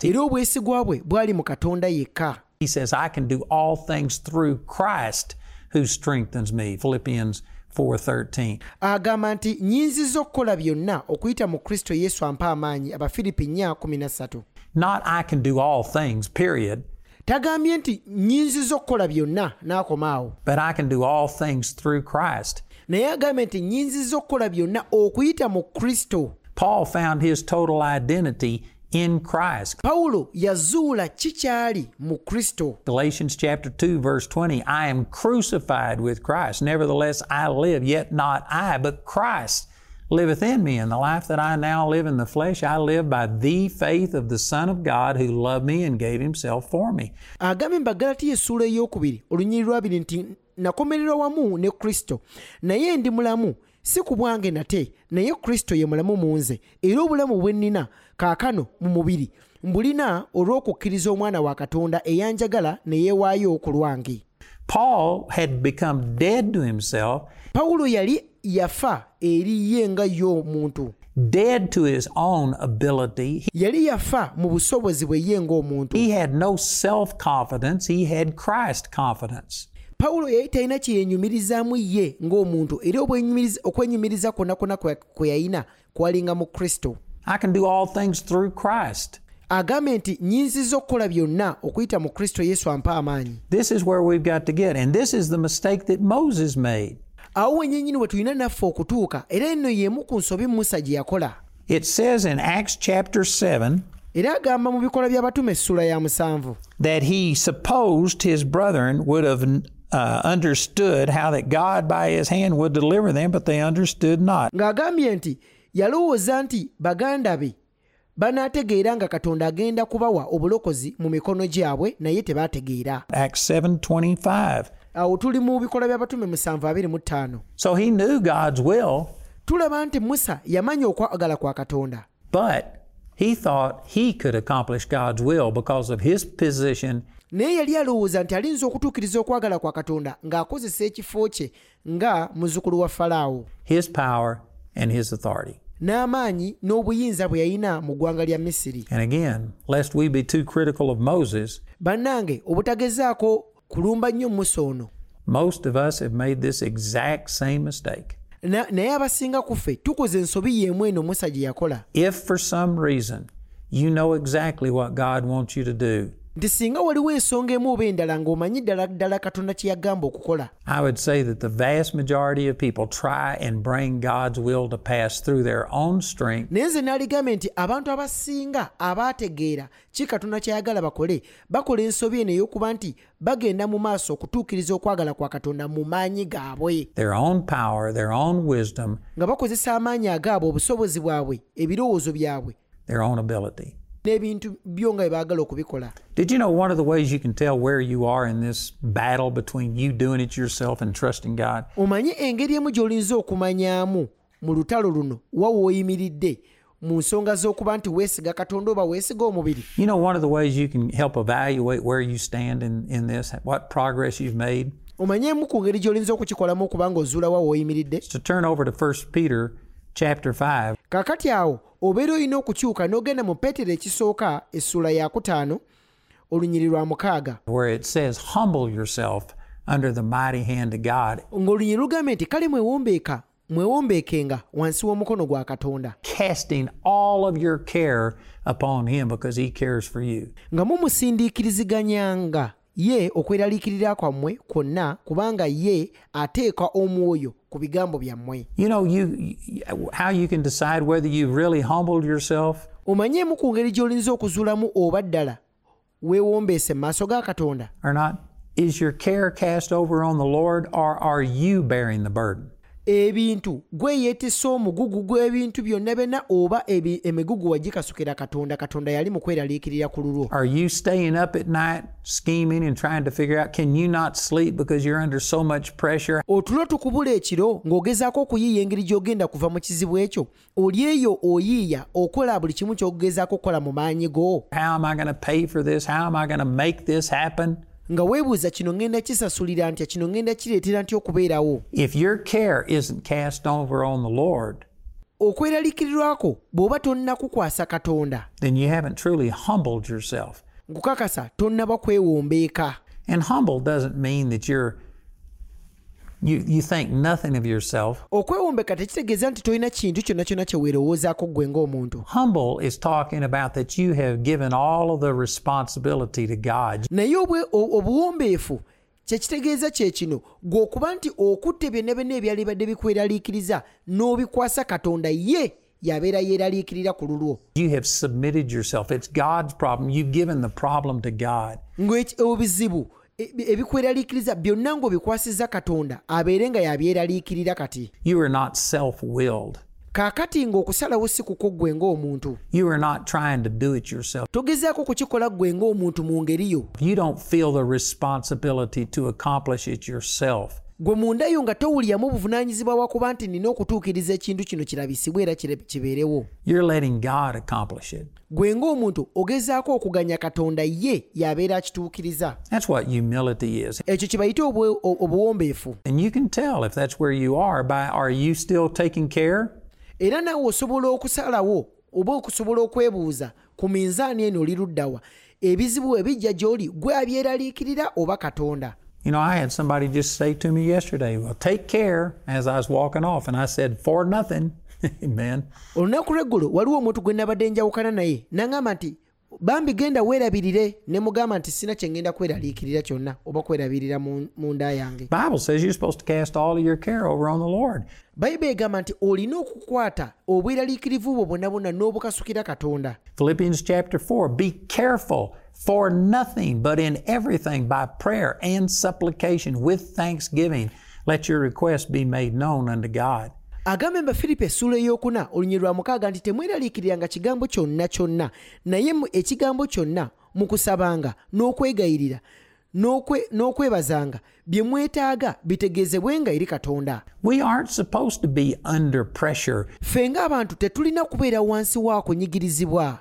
Era obwesigwa bwe bwali mu katonda yekka. He says, I can do all things through Christ who strengthens me. Philippians 4:13. agamba nti nyinziza okukola byonna okuyita mu kristo yesu ampa amaanyi. Abafiripi 4:13 Not I can do all things, period, tagambye nti nyinziza okukola byonna n'akoma awo but I can do all things through Christ. naye agambye nti nyinziza okukola byonna okuyita mu kristo Paul found his total identity in Christ. pawulo yazuula kikyali mu kristo Galatians chapter 2 verse 20, I am crucified with Christ. Nevertheless I live, yet not I, but Christ liveth in me. And the life that I now live in the flesh, I live by the faith of the Son of God who loved me and gave himself for me. agambye mu bagalatiya essuula eyokubiri olunyiri lwabiri nti nakomererwa wamu ne kristo naye ndi mulamu si ku bwange nate naye kristo ye mulamu mu nze era obulamu bwe nnina kaakano mu mubiri mbulina olw'okukkiriza omwana wa katonda eyanjagala ne yeewaayo ku lwange Paul had become dead to himself, pawulo yali yafa eri ye nga ye omuntu dead to his own ability. yali yafa mu busobozi bwe ye ng'omuntu He had no self confidence, he had Christ confidence. pawulo yali talina kyeyenyumirizaamu ye ng'omuntu era okwenyumiriza kwonna kwonna kwe yalina kwalinga mu kristo I can do all things through Christ. agambye nti nyinziza okukola byonna okuyita mu kristo yesu ampa amaanyi This is where we've got to get. And this is the mistake that Moses made. awo wenyenyini we tulina naffe okutuuka era eno y'emu ku nsobi musa gye yakola It says in Acts chapter 7 era agamba mu bikola by'abatume essula ya musanvu that he supposed his brethren would have uh, understood how that God by his hand would deliver them, but they understood not. ng'agambye nti yalowooza nti baganda be banaategeera nga katonda agenda kubawa obulokozi mu mikono gyabwe naye tebaategeera Acts 7:25. Awo tuli mu bikola by'abatume 725 So he knew God's will, tulaba nti musa yamanya okwagala kwa katonda. but he thought he could accomplish God's will because of his position. Naye yali alowooza nti alinza okutuukiriza okwagala kwa katonda ng'akozesa ekifo kye nga muzzukulu wa falaawo. His power and his authority. n'amaanyi n'obuyinza bwe yalina mu ggwanga lya misiri. And again, lest we be too critical of Moses, bannange obutagezaako kulumba nnyo musa ono most of us have made this exact same mistake. Naye abasinga ku ffe tukoze ensobi y'emu eno musa gye yakola If for some reason you know exactly what God wants you to do, nti singa waliwo ensonga emu oba endala ng'omanyi ddala ddala katonda kye yagamba okukola. I would say that the vast majority of people try and bring God's will to pass through their own strength. Naye nze nti abantu abasinga abaategeera ki katonda kyayagala bakole? Bakola ensobi eno ey'okuba nti bagenda mu maaso okutuukiriza okwagala kwa katonda mu maanyi gaabwe. Their own power, their own wisdom, nga bakozesa amaanyi agaabwe obusobozi bwabwe ebirowoozo byabwe. their own ability. N'ebintu byo nga okubikola Did you know one of the ways you can tell where you are in this battle between you doing it yourself and trusting God? omanye engeri emu gy'olinza okumanyaamu mu lutalo luno wa w'oyimiridde mu nsonga z'okuba nti weesiga katonda oba weesiga omubiri You know one of the ways you can help evaluate where you stand in, in this, what progress you've made? omanye emu ku ngeri gy'olinza okukikolamu okuba ng'ozuula wa w'oyimiridde To turn over to 1 Peter chapter 5 kaakati awo obeera olina okukyuka n'ogenda mu peetero ekisooka essula olunyiri lwa mukaaga. Where it says, Humble yourself under the mighty hand of God, ng'olunyiri lugambye nti kale mwewombeeka mwewombeekenga wansi w'omukono gwa katonda. Casting all of your care upon Him because He cares for you. nga mumusindiikiriziganyanga ye okweraliikirira kwammwe kwonna kubanga ye ateeka omwoyo ku bigambo byammwe You know, you, how you can decide whether you've really humbled yourself omanyeemu ku ngeri gy'olinza okuzuulamu oba ddala weewombeese mu maaso ga katonda or not. Is your care cast over on the Lord or are you bearing the burden? Ebintu omugugu gw'ebintu byonna byonna oba emigugu wagikasukira katonda katonda yali mu kweraliikirira ku lulwo Are you staying up at night scheming and trying to figure out can you not sleep because you're under so much pressure? otulo tukubula ekiro ng'ogezaako okuyiiya engeri gy'ogenda kuva mu kizibu ekyo oli eyo oyiiya okola buli kimu ky'ogezaako okukola mu maanyi go How am I going to pay for this? How am I going to make this happen? Nga weebuuza kino ngenda kisasulira ntya? Kino ngenda kireetera ntya okubeerawo? If your care isn't cast over on the Lord, bw'oba tonnakukwasa katonda. then you haven't truly humbled yourself. nkukakasa tonnaba kwewombeeka And humble doesn't mean that you're you you think nothing of yourself. okwewombeka tekitegeeza nti tolina kintu kyonna kyonna kye weerowoozaako ggwe ng'omuntu Humble is talking about that you have given all of the responsibility to God. naye obwe- o- obuwombeefu kyekitegeeza kye kino gwe okuba nti okutte byonna byonna ebyali badde bikweraliikiriza n'obikwasa katonda ye yabeera yeeraliikirira ku lulwo You have submitted yourself. It's God's problem. You've given the problem to God. ng'eki- obuzibu e- ebikweraliikiriza byonna ng'obikwasizza katonda abeere nga yabyeraliikirira kati You are not self-willed. kaakati ng'okusalawo si kuko ggwe ng'omuntu You are not trying to do it yourself. togezaako kukikola ggwe ng'omuntu mu ngeri yo You don't feel the responsibility to accomplish it yourself. gwe mundayo nga towuliramu buvunaanyizibwa wakuba nti nina okutuukiriza ekintu kino kirabisibwe era kibeerewo. Gwe ng'omuntu ogezaako okuganya katonda ye y'abeera akituukiriza. Ekyo kibayite obuwombeefu. Era naawe osobola okusalawo oba okusobola okwebuuza ku minzaani eno oli luddawa ebizibu ebijja gy'oli gwe abyeraliikirira oba katonda? You know, I had somebody just say to me yesterday, Well, take care as I was walking off. And I said, For nothing. Amen. Bambi genda weerabirire ne mugamba nti sina kye ngenda kweraliikirira kyonna oba kwerabirira mu nda yange Bible says you're supposed to cast all of your care over on the Lord. bayibuli egamba nti olina okukwata obweraliikirivu bwo bwonna bwonna n'obukasukira katonda Philippians chapter 4 Be careful for nothing, but in everything by prayer and supplication with thanksgiving. Let your requests be made known unto God. Agamba emba firipo essuula ey'okuna olunyiri lwa mukaaga nti temweraliikiriranga kigambo kyonna kyonna naye ekigambo kyonna mu kusabanga n'okwegayirira n'okwe- n'okwebazanga bye mwetaaga bitegeezebwenga eri katonda. Ffe ng'abantu tetulina kubeera wansi wa kunyigirizibwa.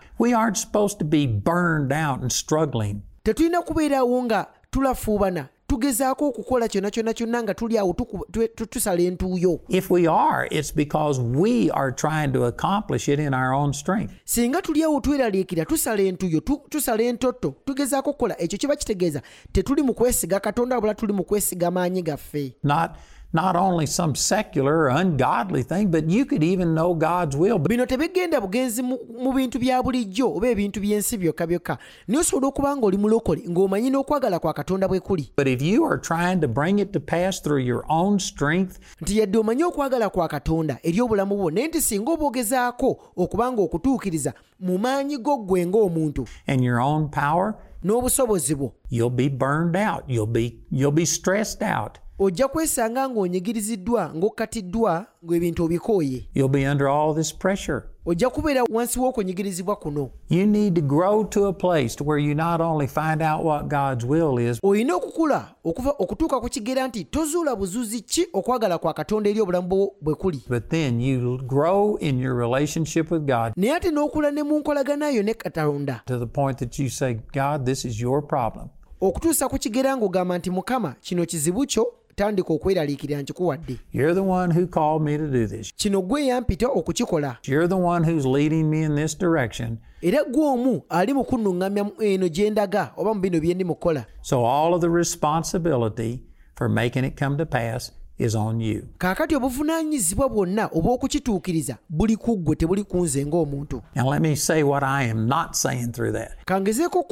Tetulina kubeerawo nga tulafuubana tugezaako okukola kyonna kyonna kyonna nga tuli awo tuku- tu- tu- tusala entuuyo. If we are, it's because we are trying to accomplish it in our own strength. singa tuli awo tweraliikira tusala entuuyo tu- tusala entotto tugezaako okukola ekyo kiba kitegeeza tetuli mu kwesiga katonda wabula tuli mu kwesiga maanyi gaffe. Not not only some secular or ungodly thing, but you could even know God's will. But bino tebigenda bugenzi mu bintu bya bulijjo oba ebintu by'ensi byokka byokka naye osobola okuba ng'oli mulokole ng'omanyi n'okwagala kwa katonda bwe kuli but if you are trying to bring it to pass through your own strength, nti yadde omanyi okwagala kwa katonda eri obulamu bwo naye nti singa oba ogezaako okuba ng'okutuukiriza mu maanyi go ggwe ng'omuntu and your own power, n'obusobozi bwo you'll be burned out. You'll be you'll be stressed out. Ojja kwesanga ng'onyigiriziddwa ng'okkatiddwa ng'ebintu obikooye You'll be under all this pressure. ojja kubeera wansi w'okunyigirizibwa kuno You need to grow to a place to where you not only find out what God's will is, olina okukula okuva okutuuka ku kigera nti tozuula buzuzi ki okwagala kwa katonda eri obulamu bwo bwe kuli but then you grow in your relationship with God naye ate n'okula ne mu nkolaganayo ne katonda to the point that you say, God, this is your problem. okutuusa ku kigera ng'ogamba nti mukama kino kizibu kyo tandika okweraliikirira nkikuwadde You're the one who called me to do this. kino gwe yampita okukikola You're the one who's leading me in this direction. era gwe omu ali mu kunnuŋŋamya eno gye ndaga oba mu bino bye ndi mu kukola So all of the responsibility for making it come to pass is on you. kaakati obuvunaanyizibwa bwonna obw'okukituukiriza buli ku ggwe tebuli ku nze ng'omuntu Now let me say what I am not saying through that. kangezeeko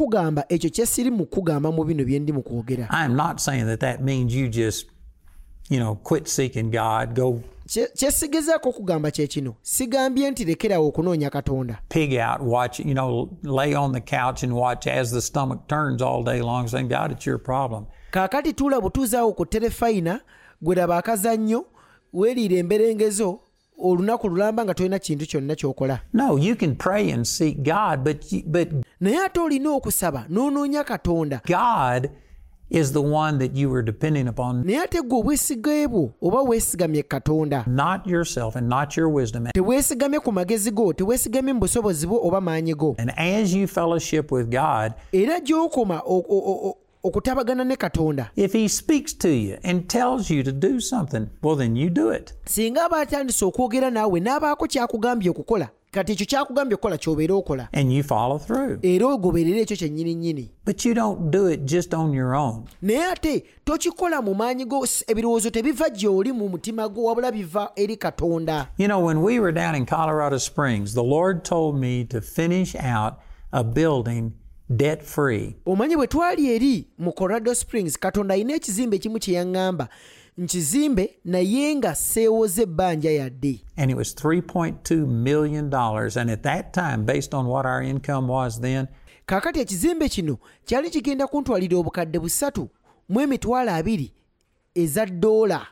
ekyo kye siri mu kugamba mu bino bye ndi mu kwogera I am not saying that that means you just, you know, quit seeking God, go Kye- kye sigezaako okugamba kye kino sigambye nti lekerawo okunoonya katonda. pig out, watch, you know, lay on the couch and watch as the stomach turns all day long, saying, God, it's your problem. kaakati tuula butuuzaawo ku terefayina gwe laba akazannyo weeriira emberengezo olunaku lulamba nga tolina kintu kyonna ky'okola. No, you can pray and seek God, but but naye ate olina okusaba n'onoonya katonda. God is the one that you were depending upon, naye ate gwe obwesigaye bwo oba weesigamye katonda not yourself and not your wisdom. teweesigamye ku magezi go teweesigamye mu busobozi bwo oba maanyi go And as you fellowship with God, era gy'okoma o- o- o- okutabagana ne katonda if He speaks to you and tells you to do something, well, then you do it. singa aba atandise okwogera naawe n'abaako kyakugambye okukola kati ekyo kyakugambye okukola ky'obeera okola And you follow through. era ogoberera ekyo kyennyini nnyini But you don't do it just on your own. naye ate tokikola mu maanyi go ebirowoozo tebiva gy'oli mu mutima gwo wabula biva eri katonda You know, when we were down in Colorado Springs, the Lord told me to finish out a building debt free. omanyi bwe twali eri mu colorado springs katonda alina ekizimbe ekimu kye yaŋŋamba nkizimbe naye nga seewoze ebbanja yadde And it was $3.2 million. And at that time, based on what our income was then, kaakati ekizimbe kino kyali kigenda kuntwalira obukadde busatu mu emitwalo abiri eza ddoola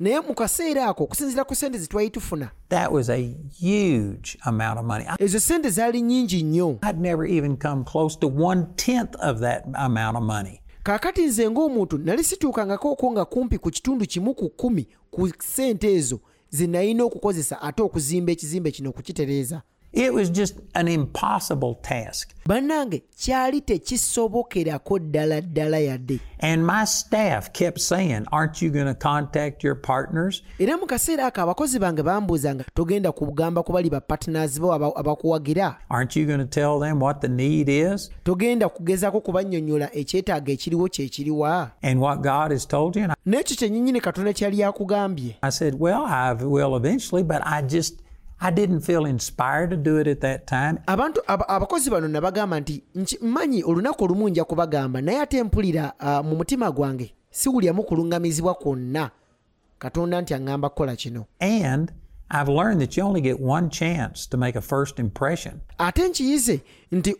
naye mu kaseera ako okusinziira ku sente ze twali tufuna that was a huge amount of money. Ezo sente zaali nnyingi nnyo I'd never even come close to one tenth of that amount of money. Kaakati nze ng'omuntu nali situukangako okwo nga kumpi ku kitundu kimu ku kkumi ku sente ezo ze nalina okukozesa ate okuzimba ekizimbe kino okukitereeza It was just an impossible task. bannange kyali tekisobokerako ddala ddala yadde And my staff kept saying, Aren't you going to contact your partners? era mu kaseera ako abakozi bange bambuuzanga togenda kugamba ku bali bapatinaazi bo abakuwagira Aren't you going to tell them what the need is togenda kugezaako kubannyonnyola ekyetaago ekiriwo kyekiriwa and what God has told you? And n'ekyo kyennyinnyini katonda kyali akugambye I said, Well, I will eventually, but I just, I didn't feel inspired to do it at that time. abantu abakozi bano nabagamba nti mmanyi olunaku olumu nja kubagamba naye ate mpulira ah, mu mutima gwange siwulyamu kuluŋŋamizibwa kwonna katonda nti aŋŋamba kukola kino And I've learned that you only get one chance to make a first impression. ate nkiyize nti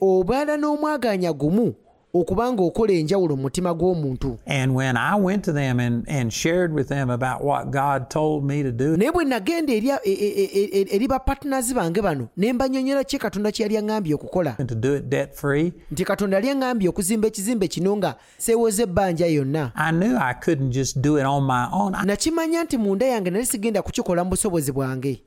n'omwaganya gumu okuba ng'okola enjawulo mu mutima gw'omuntu. And when I went to them and, and shared with them about what God told me to do, naye bwe nagenda eri, bapatinazi bange bano ne mbanyonyola ki katonda kye yali aŋŋambye okukola? and to do it debt free, nti katonda yali aŋŋambye okuzimba ekizimbe kino nga seewoza ebbanja yonna. I knew I couldn't just do it on my own. I, nakimanya nti munda yange nali sigenda kukikola mu busobozi bwange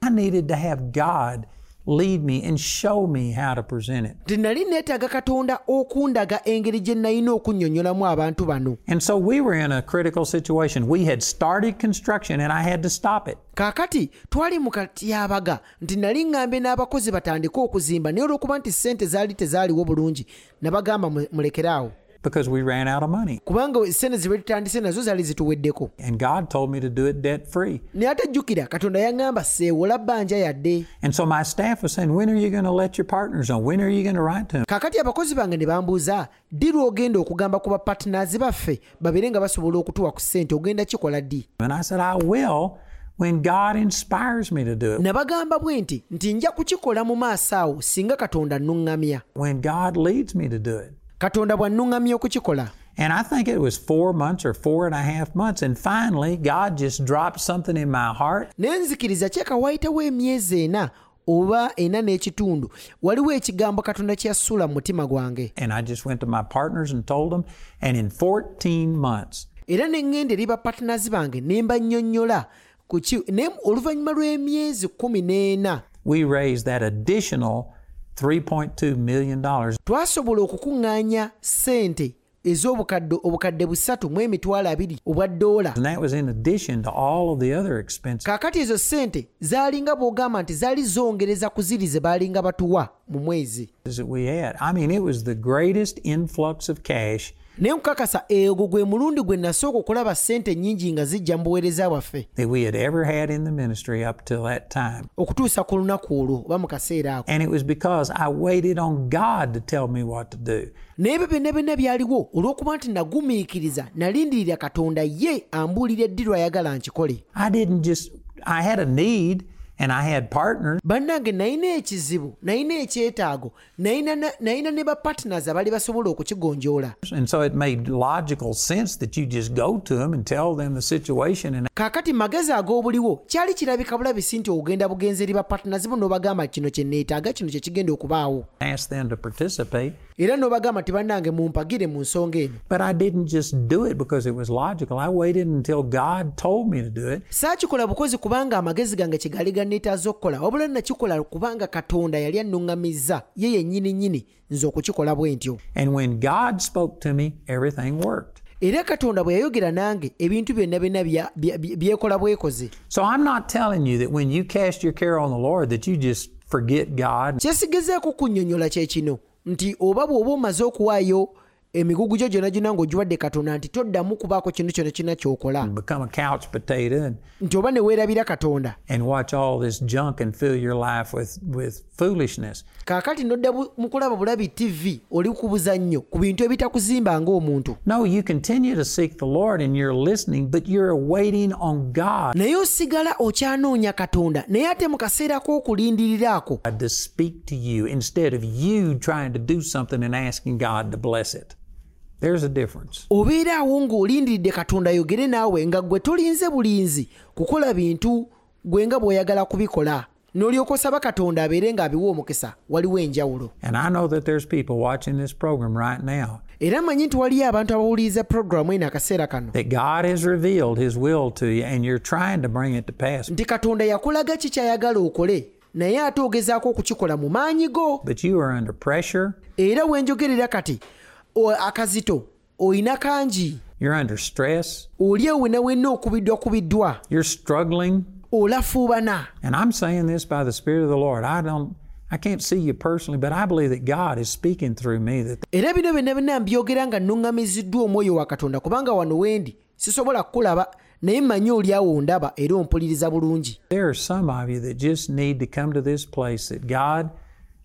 I needed to have God lead me and show me how to present it. nti nali neetaaga katonda okundaga engeri gye nalina okunnyonnyolamu abantu bano And so we were in a critical situation. We had started construction and I had to stop it. kaakati twali mu katyabaga nti nali ŋŋambe n'abakozi batandike okuzimba naye olw'okuba nti ssente zaali tezaaliwo bulungi nabagamba mu- mulekeraawo because we ran out of money. kubanga sente ze betutandise nazo zaali zituweddeko And God told me to do it debt free. naye ate jjukira katonda yaŋŋamba seewola bbanja yadde And so my staff was saying, When are you going to let your partners know? When are you going to write to them? kaakati abakozi bange ne bambuuza ddi lw'ogenda okugamba ku bapatinazi baffe babeere nga basobola okutuwa ku ssente ogenda kikola ddi And I said, I will when God inspires me to do it, nabagamba bwe nti nti nja kukikola mu maaso awo singa katonda nnuŋŋamya when God leads me to do it. Katonda bw'annuŋŋamya okukikola And I think it was four months or four and a half months. And finally, God just dropped something in my heart. naye nzikiriza emyezi ena oba ena n'ekitundu waliwo ekigambo katonda kye mu mutima gwange And I just went to my partners and told them. And in 14 months, era ne ŋŋenda eri bapatinazi bange ne mbannyonnyola ku ki naye oluvannyuma lw'emyezi kumi n'ena we raised that additional $3.2 million. twasobola okukuŋŋaanya ssente ez'obukadde obukadde busatu mu emitwalo abiri obwa ddoola And that was in addition to all of the other expenses. kaakati ezo ssente zaalinga bw'ogamba nti zaali zongereza ku ziri ze baalinga batuwa mu mwezi we had. I mean, it was the greatest influx of cash naye nkukakasa egwo gwe mulundi gwe nasooka okulaba ssente nnyingi nga zijja mu buweereza bwaffe. Okutuusa ku lunaku olwo oba mu kaseera ako. Naye ebyo byonna byonna byaliwo olw'okuba nti nagumiikiriza nalindirira katonda ye ambuulira eddi lw'ayagala nkikole. I had a need and I had partners. bannange nalina ekizibu nalina ekyetaago nalina ne bapatinazi abaali basobola okukigonjoola And so it made logical sense that you just go to them and tell them the situation and kaakati magezi ag'obuliwo kyali kirabika bulabisi nti ogenda bugenzi eri bapatinazi bo n'obagamba kino kye neetaaga kino kye kigenda okubaawo ask them to participate. Era n'obagamba nti bannange mumpagire mu nsonga eno But I didn't just do it because it was logical. I waited until God told me to do it. saakikola bukozi kubanga amagezi gange kye gali ganneetaaza okukola wabula nakikola kubanga katonda yali annuŋŋamizza ye yennyini nnyini nze okukikola bwe ntyo And when God spoke to me, everything worked. era katonda bwe yayogera nange ebintu byonna byonna byekola bwekoze So I'm not telling you that when you cast your care on the Lord that you just forget God kyesigezeeko kunnyonnyola kye kino nti oba bw'oba omaze okuwaayo emigugu gyo gyonna gyonna ng'ogiwadde katonda nti toddamu kubaako kintu kyonna kirina ky'okola. And become a couch potato and, nti oba ne weerabira katonda foolishness. kaakati nodda bu- mu kulaba bulabi tv oli ku buzannyo ku bintu ebitakuzimba ng'omuntu No, you continue to seek the Lord and you're listening, but you're waiting on God naye osigala okyanoonya katonda naye ate mu kaseera k'okulindirira ako to speak to you instead of you trying to do something and asking God to bless it. There's a difference. obeera awo ng'olindiridde katonda ayogere naawe nga gwe tolinze bulinzi kukola bintu gwe nga bw'oyagala kubikola n'olyoka osaba katonda abeere ng'abiwa omukisa waliwo enjawulo. And I know that there's people watching this program right now era mmanyi nti waliyo abantu abawuliriza puroguramu eno akaseera kano. that God has revealed His will to you and you're trying to bring it to pass, nti katonda yakulaga ki kyayagala okole naye ate ogezaako okukikola mu maanyi go. But you are under pressure, era wenjogerera kati akazito oyina kangi? You're under stress, oli ewo wenna wenna okubiddwa kubiddwa. You're struggling. Olafuubana And I'm saying this by the Spirit of the Lord. I don't, I can't see you personally, but I believe that God is speaking through me that era bino byonna byonna mbyogera nga nnuŋŋamiziddwa omwoyo wa katonda kubanga wano wendi sisobola kukulaba naye mmanyi oli awo ndaba era ompuliriza bulungi there are some of you that just need to come to this place that God,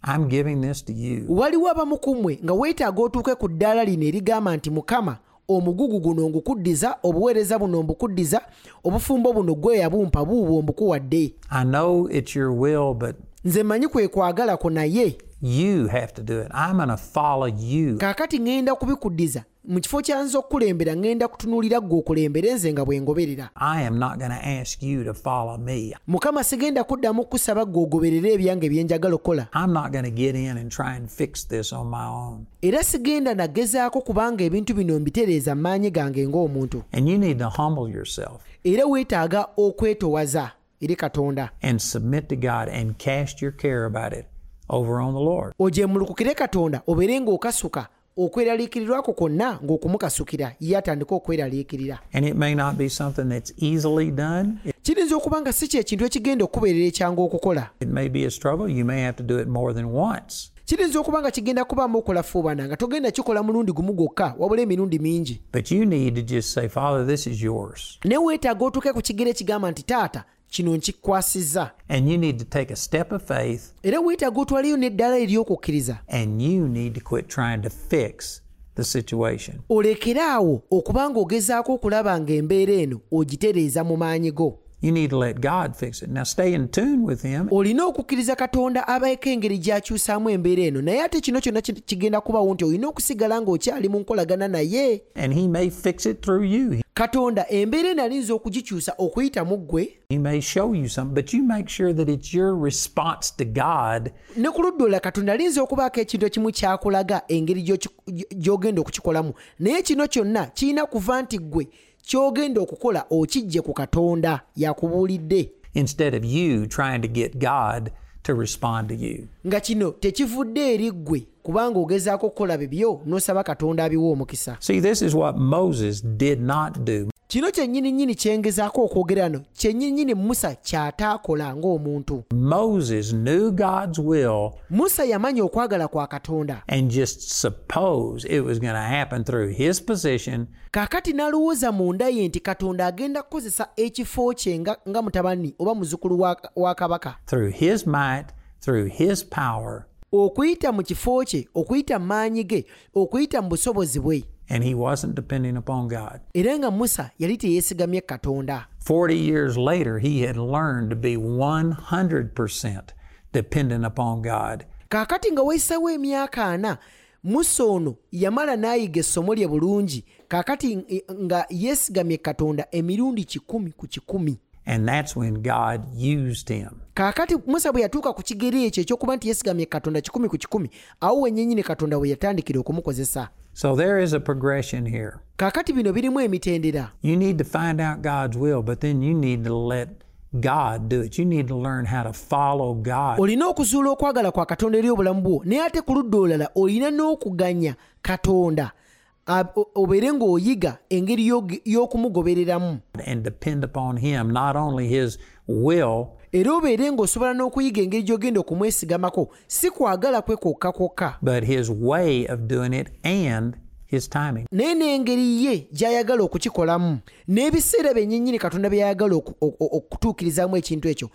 I'm giving this to you. waliwo abamu ku mmwe nga weetaaga otuuke ku ddaala lino erigamba nti mukama omugugu guno ngukuddiza obuweereza buno mbukuddiza obufumbo buno gwe yabumpa buubwo mbukuwadde nze mmanyi kwe kwagalako naye you have to do it. I'm going to follow you. kaakati ŋŋenda kubikuddiza mu kifo kyanze okukulembera ŋŋenda kutunuulira ggwe okulembere nze nga bwe ngoberera I am not going to ask you to follow me. mukama sigenda kuddamu kusaba ggwe ogoberere ebyange bye njagala okukola I'm not going to get in and try and fix this on my own. era sigenda nagezaako kubanga ebintu bino mbitereeza mu maanyi gange ng'omuntu And you need to humble yourself era weetaaga okwetowaza eri katonda and submit to God and cast your care about it over on the Lord. ogyemulukukire katonda obeere ng'okasuka okweraliikirirwako kwonna ng'okumukasukira ye atandika okweraliikirira And it may not be something that's easily done. It, kiyinza okuba nga si kyekintu ekigenda okukubeerera ekyangu okukola it may be a struggle. You may have to do it more than once. kiyinza okuba nga kigenda kubaamu okulafuubana nga togenda kikola mulundi gumu gwokka wabula emirundi mingi But you need to just say, Father, this is yours. naye weetaaga otuuke ku kigere ekigamba nti taata kino nkikwasiza. Era weetaaga otwaleyo n'eddala ery'okukkiriza. Olekere awo okuba ng'ogezaako okulaba ng'embeera eno ogitereeza mu maanyi go. You need to let God fix it. Now stay in tune with Him. Olina okukkiriza katonda abaeko engeri gy'akyusaamu embeera eno naye ate kino kyonna kigenda kubawo nti olina okusigala ng'okyali mu nkolagana naye. And He may fix it through you. katonda embeera eno alinza okugikyusa okuyita mu ggwe? He may show you something, but you make sure that it's your response to God. Ne ku ludda olala katonda alinza okubaako ekintu ekimu kyakulaga engeri gy'oki- gy'ogenda okukikolamu. Naye kino kyonna kirina kuva nti ggwe ky'ogenda okukola okijje ku katonda yakubuulidde instead of you trying to get God to respond to you. nga kino tekivudde eri ggwe kubanga ogezaako okukola bibyo n'osaba katonda abiwa omukisa. See, this is what Moses did not do. kino kyennyini nnyini kyengezaako okwogera no kyennyini nnyini musa kyataakola ng'omuntu. Moses knew God's will musa yamanya okwagala kwa katonda. and just suppose it was going to happen through his position. Kaakati n'alowooza munda ye nti katonda agenda kukozesa ekifo kye nga, mutabani oba muzzukulu wa, wa kabaka. Through his might, through his power, okuyita mu kifo kye okuyita mu maanyi ge okuyita mu busobozi bwe and he wasn't depending upon God. era nga musa yali teyeesigamye katonda 40 years later, he had learned to be 100% dependent upon God. kaakati nga weesawo emyaka ana musa ono yamala n'ayiga essomo lye bulungi kaakati nga yeesigamye katonda emirundi kikumi ku kikumi And that's when God used him. kaakati musa bwe yatuuka ku kigeri ekyo ekyokuba nti yeesigamye katonda kikumi ku kikumi awo katonda we yatandikira okumukozesa So there is a progression here. kaakati bino birimu emitendera You need to find out God's will, but then you need to let God do it. You need to learn how to follow God. olina okuzuula okwagala kwa katonda eri obulamu bwo naye ate ku ludda olala olina n'okuganya katonda obeere ng'oyiga engeri y'okumugobereramu. Era obeere ng'osobola n'okuyiga engeri gy'ogenda okumwesigamako si kwagala kwe kwokka kwokka naye n'engeri ye gy'ayagala okukikolamu n'ebiseera byennyinnyini katonda bye yayagala okutuukirizamu ekintu ekyo.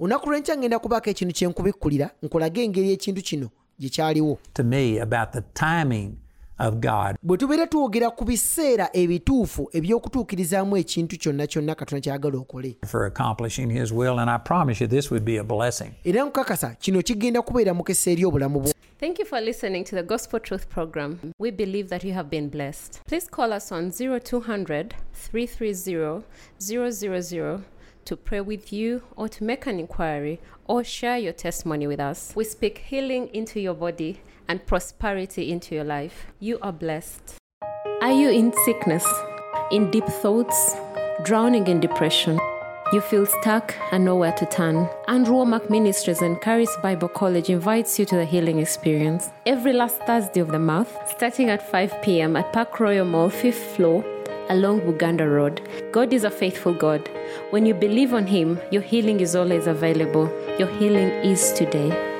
Olunaku lw'enkya ngenda kubaako ekintu kye nkubikkulira nkulage engeri ekintu kino. Gye to me about the timing of God. bwe tubeera twogera ku biseera ebituufu eby'okutuukirizaamu ekintu kyonna kyonna katonda kyagala okole For accomplishing His will, and I promise you, this would be a blessing. era nkukakasa kino kigenda kubeera mukisa eri obulamu bwo Thank you for listening to the Gospel Truth program. We believe that you have been blessed. Please call us on 0200 330 000 to pray with you or to make an inquiry or share your testimony with us. We speak healing into your body and prosperity into your life. You are blessed. Are you in sickness, in deep thoughts, drowning in depression? You feel stuck and nowhere to turn. Andrew Wommack Ministries and Charis Bible College invites you to the healing experience every last Thursday of the month, starting at 5 p.m. at Park Royal Mall, 5th floor, along Buganda Road. God is a faithful God. When you believe on Him, your healing is always available. Your healing is today.